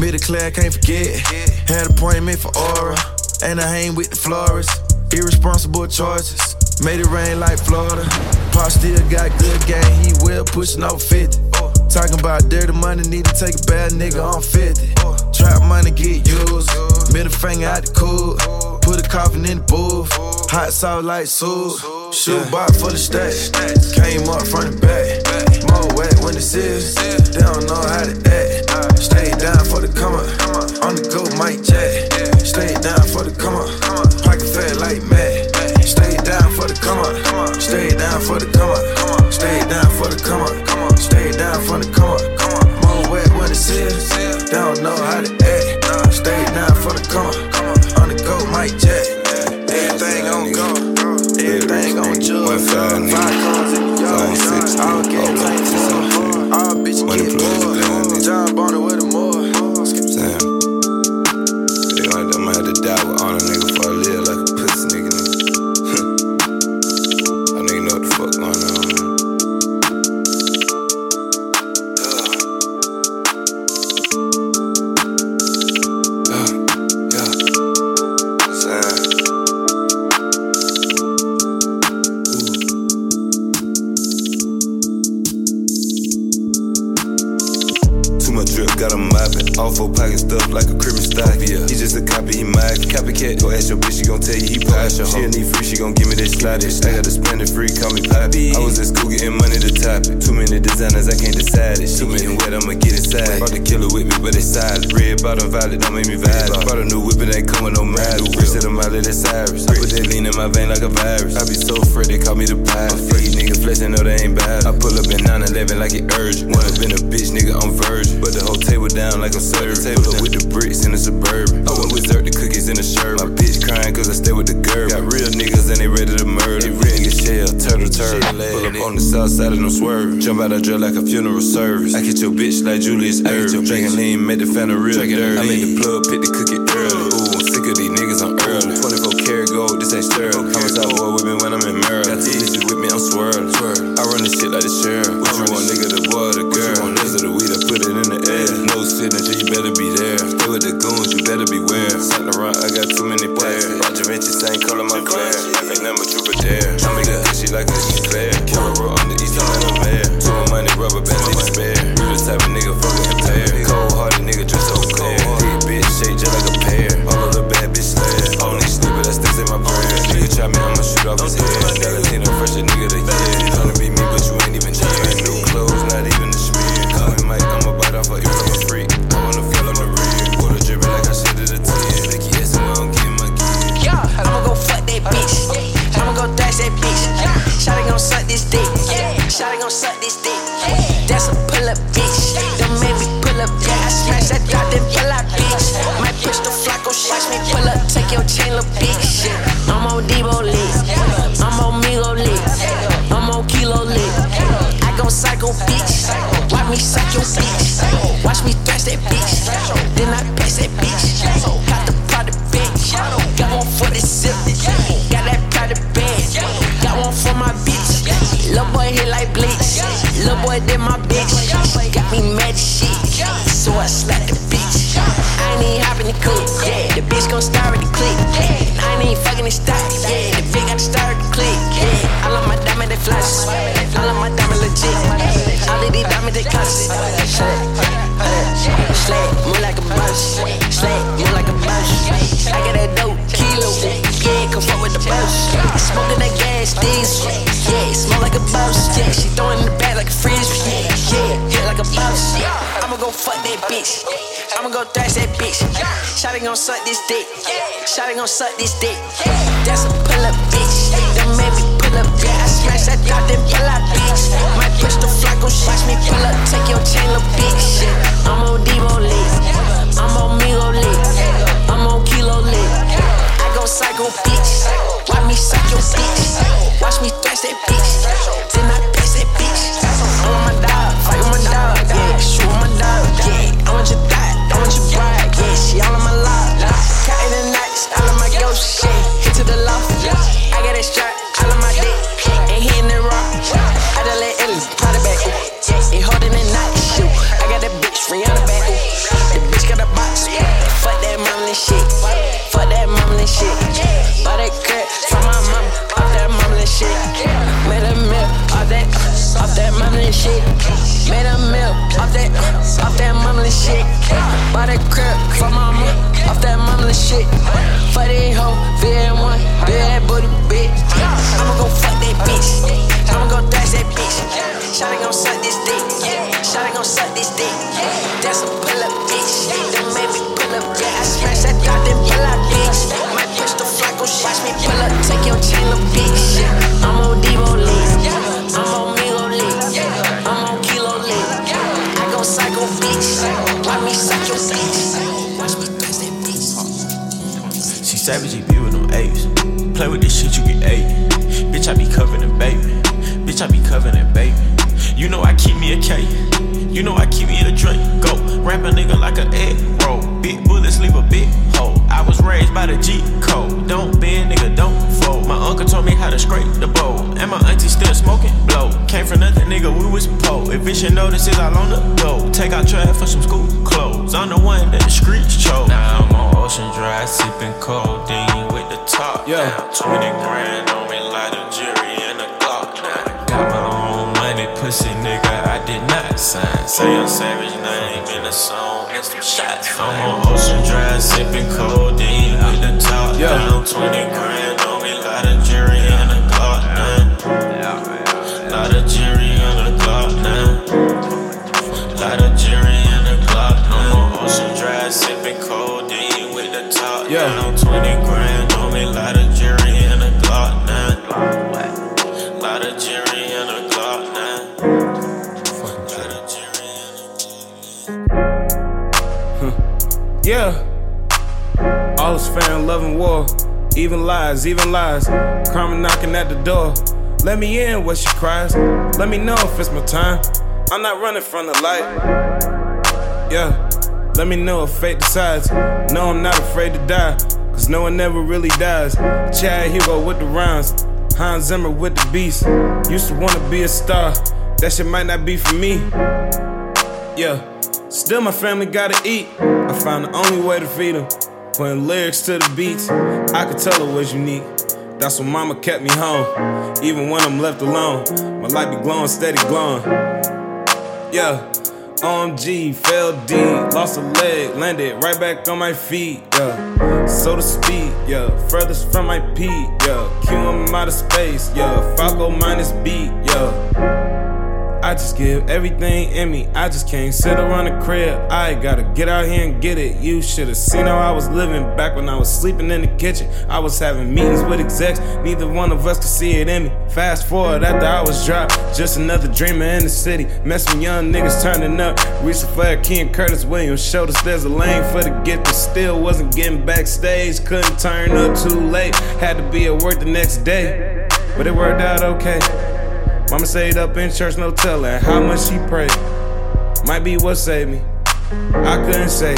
Middle class can't forget. Had appointment for aura. And I hang with the florists. Irresponsible choices. Made it rain like Florida. Pop still got good game. He will pushing off 50. Talking about dirty money, need to take a bad nigga on 50. Trap money get used. Middle finger out the cool. Put a coffin in the booth. Hot sauce like soup. Shoot bar for the stack. Came up from the back. More wet when it's is. They don't know how to act. Stay down for the come up. On the go, Mike Jack. Stay down for the come up. Pocket fat like Matt. Stay down for the come up. Stay down for the come up. Stay down for the come up. Stay down for the come up. More wet when it's is. They don't know how to act. Like Julius Erving. Drinking lean, make the fan real dirty. I made the plug, pick the fuck that bitch. I'ma go thrash that bitch. Shotty gon' suck this dick. Shotty gon' suck this dick. That's a pull up bitch. Don't make me pull up. Yeah, I smash that dot, then pull out bitch. My pistol flock gon' watch me pull up. Take your chain, little bitch. I'm on Debo lit. I'm on Migo lit. I'm on Kilo lit. I go psycho bitch. Watch me suck your bitch. Watch me thrash that bitch. Ghost shit. Hit to the loft. I got that strap, all of my dick. Ain't hitting the rock. I just let Ellie pot it back. Ain't holding that night. Shoot, I got that bitch the back. Ooh. The bitch got a box. Fuck that mumbling shit. Fuck that mumbling shit. Buy that crap from my mama. Off that mumbling shit. Made a meal off that, off that mumbling shit. Made a meal off that, off that mumbling shit. Buy that crap from my mama. Off that mumbling shit. Fuck that hoe, VN1, big booty bitch. I'ma go fuck that bitch. I'ma go thrash that bitch. Shawty gon' suck this dick. Shawty gon' suck this dick. That's a pull up bitch. That made me pull up. Yeah, I smash that dot, then pull out bitch. My pistol flock gon' watch me pull up. Take your chain, little bitch. Savage, be with them apes. Play with this shit, you get eight. Bitch, I be covered in baby. Bitch, I be covered in baby. You know I keep me a K. You know I keep me a drink. Go, wrap a nigga like a egg roll. Big bullets leave a big hole. I was raised by the G code. Don't bend, nigga, don't fold. My uncle told me how to scrape the bowl. And my auntie still smoking blow. Came from nothing, nigga, we was po. Eviction notices all on the go. Take out trash for some school clothes. I'm the one that the streets chose. Now I'm on Ocean Drive, sipping codeine with the top down. 20 grand on me, like a jury and a Glock now. Got my own money, pussy nigga, I did not sign. Say I'm savage name in a song and some shots. I'm on Ocean Drive sipping codeine with the top Yeah. down. 20 grand on me, lot of jury and a Glock 9. Lot of jury and a Glock 9. Lot of jury and a Glock 9. I'm on Ocean Drive sipping codeine Fair love and war. Even lies, even lies. Karma knocking at the door. Let me in where she cries. Let me know if it's my time. I'm not running from the light. Yeah. Let me know if fate decides. No, I'm not afraid to die. Cause no one ever really dies. Chad Hugo with the rhymes. Hans Zimmer with the beats. Used to wanna be a star. That shit might not be for me. Yeah. Still, my family gotta eat. I found the only way to feed them. Putting lyrics to the beats. I could tell it was unique. That's when mama kept me home. Even when I'm left alone, my light be glowing, steady glowing. Yeah. OMG, fell deep, lost a leg, landed right back on my feet, yeah. So to speak, yeah. Furthest from my peak, yeah. Q I'm out of space, yeah. Falco minus beat, yeah. I just give everything in me. I just can't sit around the crib. I gotta get out here and get it. You should've seen how I was living back when I was sleeping in the kitchen. I was having meetings with execs. Neither one of us could see it in me. Fast forward after I was dropped. Just another dreamer in the city. Messing young niggas turning up. Reached for King Curtis Williams. Showed us there's a lane for the gift, but still wasn't getting backstage. Couldn't turn up too late. Had to be at work the next day. But it worked out okay. Mama stayed up in church, no telling how much she prayed. Might be what saved me. I couldn't say.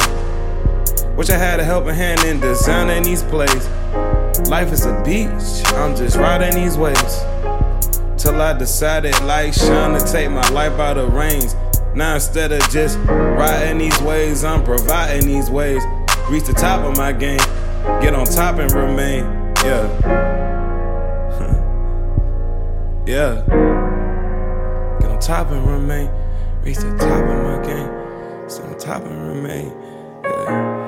Wish I had a helping hand in designing these plays. Life is a beach, I'm just riding these waves. Till I decided, like Sean, to take my life out of reins. Now instead of just riding these waves, I'm providing these waves. Reach the top of my game, get on top and remain. Yeah. Yeah. Get on top and remain. Reach the top of my game. Stay on top and remain. Yeah.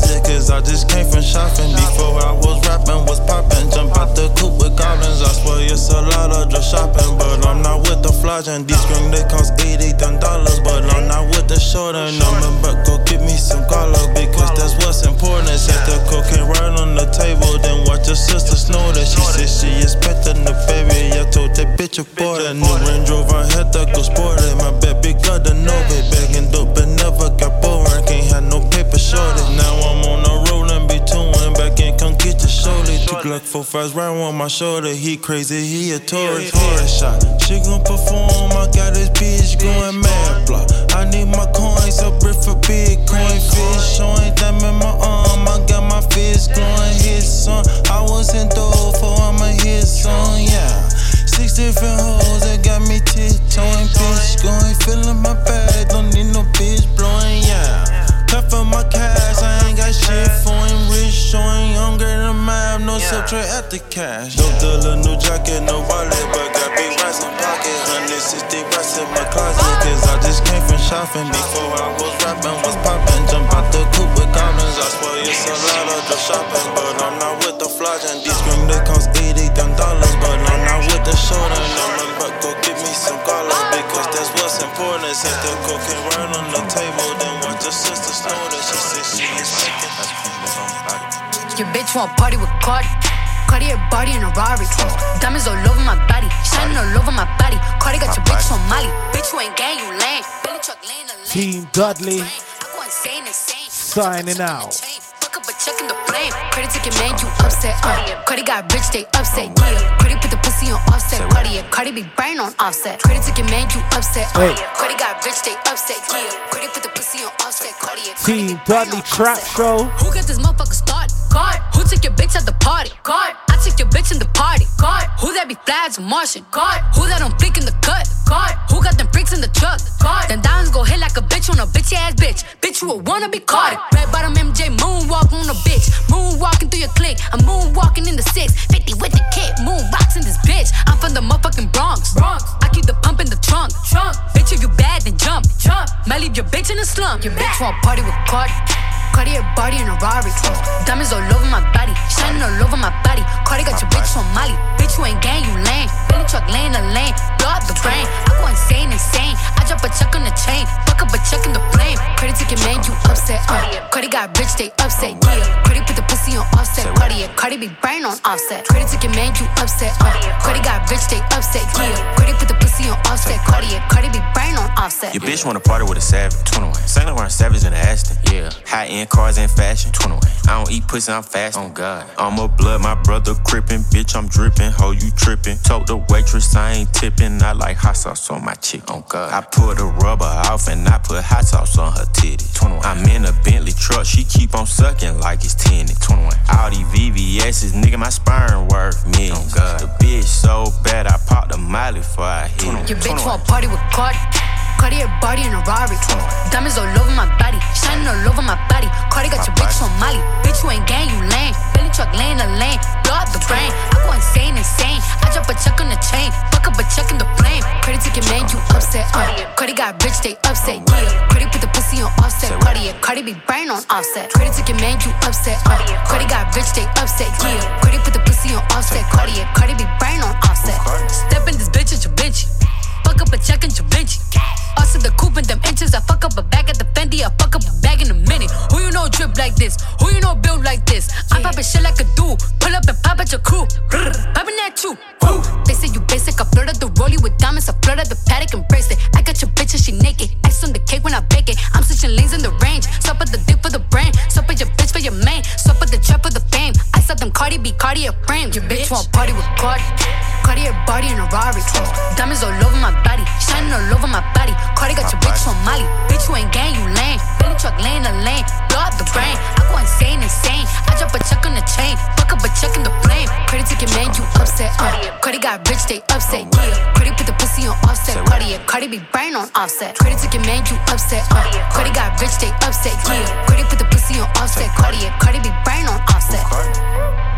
Cause I just came from shopping. Before I was rapping, was popping. Jump out the coupe with goblins. I swear it's a lot of just shopping, but I'm not with the flogging. These screen they cost 80 dollars, but I'm not with the short end. I'm about go get me some garlic because that's what's important. Set the cocaine right on the table, then watch your sister snort it. She said she expecting the baby. I told that bitch abort it. New Range Rover, had to go sport. My baby got the know it. Bagging dope, but never got boring. Can't have no Now I'm on the road and be touring. Back in, come get your shoulder. Two Glock 4 5 round on my shoulder. He crazy, he a tourist. Headshot. She gon' perform. I got this bitch going mad block. I need my coins, a brick for Bitcoin fish. Showing them in my arm. I got my fist glowing. His son. I was in dough for I'm a hit song, yeah. Six different hoes that got me tiptoeing, bitch going, feeling my bag, don't need no bitch blowing, yeah. For my cash, I ain't got shit for him, rich showing, younger than mine, no subtract at the cash. Dope dealer, new jacket, no wallet, but got big racks in pocket, 160 racks in my closet, cause I just came from shopping. Before I was rapping, was popping, jump out the coupe with goblins. I swear it's a lot of the shopping, but I'm not with the flogging. These screen they cost 80 dollars, but I'm not with the short garlic because that's what's important. Set the cocaine right on the table, then watch your sister snort it. She said she is Your bitch want party with Cardi. Cartier body in a Rari. Diamonds all over my body, shining all over my body. Cardi got your bitch on Molly. Bitch, you ain't gang, you lame. Billy truck laying the Team Dudley I go insane, insane. signing out. Fuck up a check in the flame. Credit ticket, man, you upset. Uh. Cardi got rich, they upset. Yeah. Credit the pussy on offset. Cardi, Cardi be brain on offset. Cardi took your man, you upset. Hey. Cardi got rich, they upset. Yeah. Cardi put the pussy on offset. Cardi, Team Dudley Trap Show. who got this motherfucker started? God. Who took your bitch at the party? God. I took your bitch in the party. God. Who that be fly as a Martian? God. Who that don't flick in the cut? God. Who got them freaks in the truck? God. Them diamonds go hit like a bitch on a bitch ass bitch. Bitch, you a wanna be caught. Red bottom MJ moonwalk on a bitch. Moonwalking through your clique. I'm moonwalking in the six. 50 with the kick. in this bitch. I'm from the motherfucking Bronx. Bronx. I keep the pump in the trunk. Trunk. Bitch, if you bad, then jump. Jump. Might leave your bitch in the slump. Your bitch want party with Cardi. Cartier body in a Rari. Diamonds all over my body, shining all over my body. Cardi got your bitch on Molly. Bitch, you ain't gang, you lame. Billy truck laying the lane, blow up the brain. I go insane, insane. I drop a check on the chain, fuck up a check in the flame. Credit your man, you upset. Uh. Cardi got rich, they upset. Yeah. Cardi put the pussy on offset. Cardi, yeah. Cardi be brain on offset. Cardi took your man, you upset. Uh. Cardi got rich, they upset. Yeah. Cardi put the pussy on offset. Cardi, yeah. Cardi be brain on offset. Your bitch wanna party with a savage. 21. Saint Laurent savage in the Aston. Yeah. High end cars and fashion. 21. I don't eat pussy, I'm fast. Oh God. I'm a blood, my brother crippin'. Bitch, I'm drippin'. Ho, you trippin'. Told the waitress I ain't tippin'. I like hot sauce on my chick. Oh God. I pull the rubber off and I put hot sauce on her titties. 21. I'm in a Bentley truck. She keep on sucking like it's tinted. 21. All these VVS's, nigga, my sperm worth millions. Oh God. The bitch so bad, I popped a miley before I hit it. Your bitch want party with Cardi. Cartier body in a Rari. Diamonds all over my body, shining all over my body. Cardi got your bitch on Molly. Bitch, you ain't gang, you lame. Billy truck laying the lane, blow up the brain. I go insane, insane. I drop a check on the chain, fuck up a check in the flame. Cardi took your man, you upset. Uh. Cardi got rich, they upset. Yeah. Cardi put the pussy on offset. Cardi, yeah. Cardi be brain on offset. Cardi took your man, you upset. Uh. Cardi got rich, they upset. Yeah. Cardi put the pussy on offset. Cardi, yeah. Cardi be brain on offset. Step in this bitch at your bitch. Fuck up a check in your bitch. Also the coupe in them inches. I fuck up a bag at the Fendi. I fuck up a bag in a minute. Who you know drip like this? Who you know build like this? I'm popping shit like a dude. Pull up and pop at your crew. Popping that too. Woo. They say you basic. I flooded the rollie with diamonds. I flooded the paddock and bracelet. I got your bitch and she naked. Ice on the cake when I bake it. I'm switching lanes in the range. Stop at the dick for the brain. Stop at your bitch for your main. For the fame. I saw them Cardi B, Cartier frames. Your bitch want party with Cardi. Cartier body in a Rari. Diamonds all over my body, shining all over my body. Cardi got your bitch on Molly. Bitch, you ain't gang, you lame. Billy truck laying the lane, blow up the brain. I go insane, insane. I drop a check on the chain, fuck up a check in the flame. Cardi took your man, you upset. Uh. Cardi got rich, they upset. Yeah. Cardi put the pussy on offset. Cardi. Cardi be brain on offset. Cardi took your man, you upset. Uh. Cardi got rich, they upset. Yeah. Cardi put the pussy on offset. Cardi. Cardi be brain on offset. Música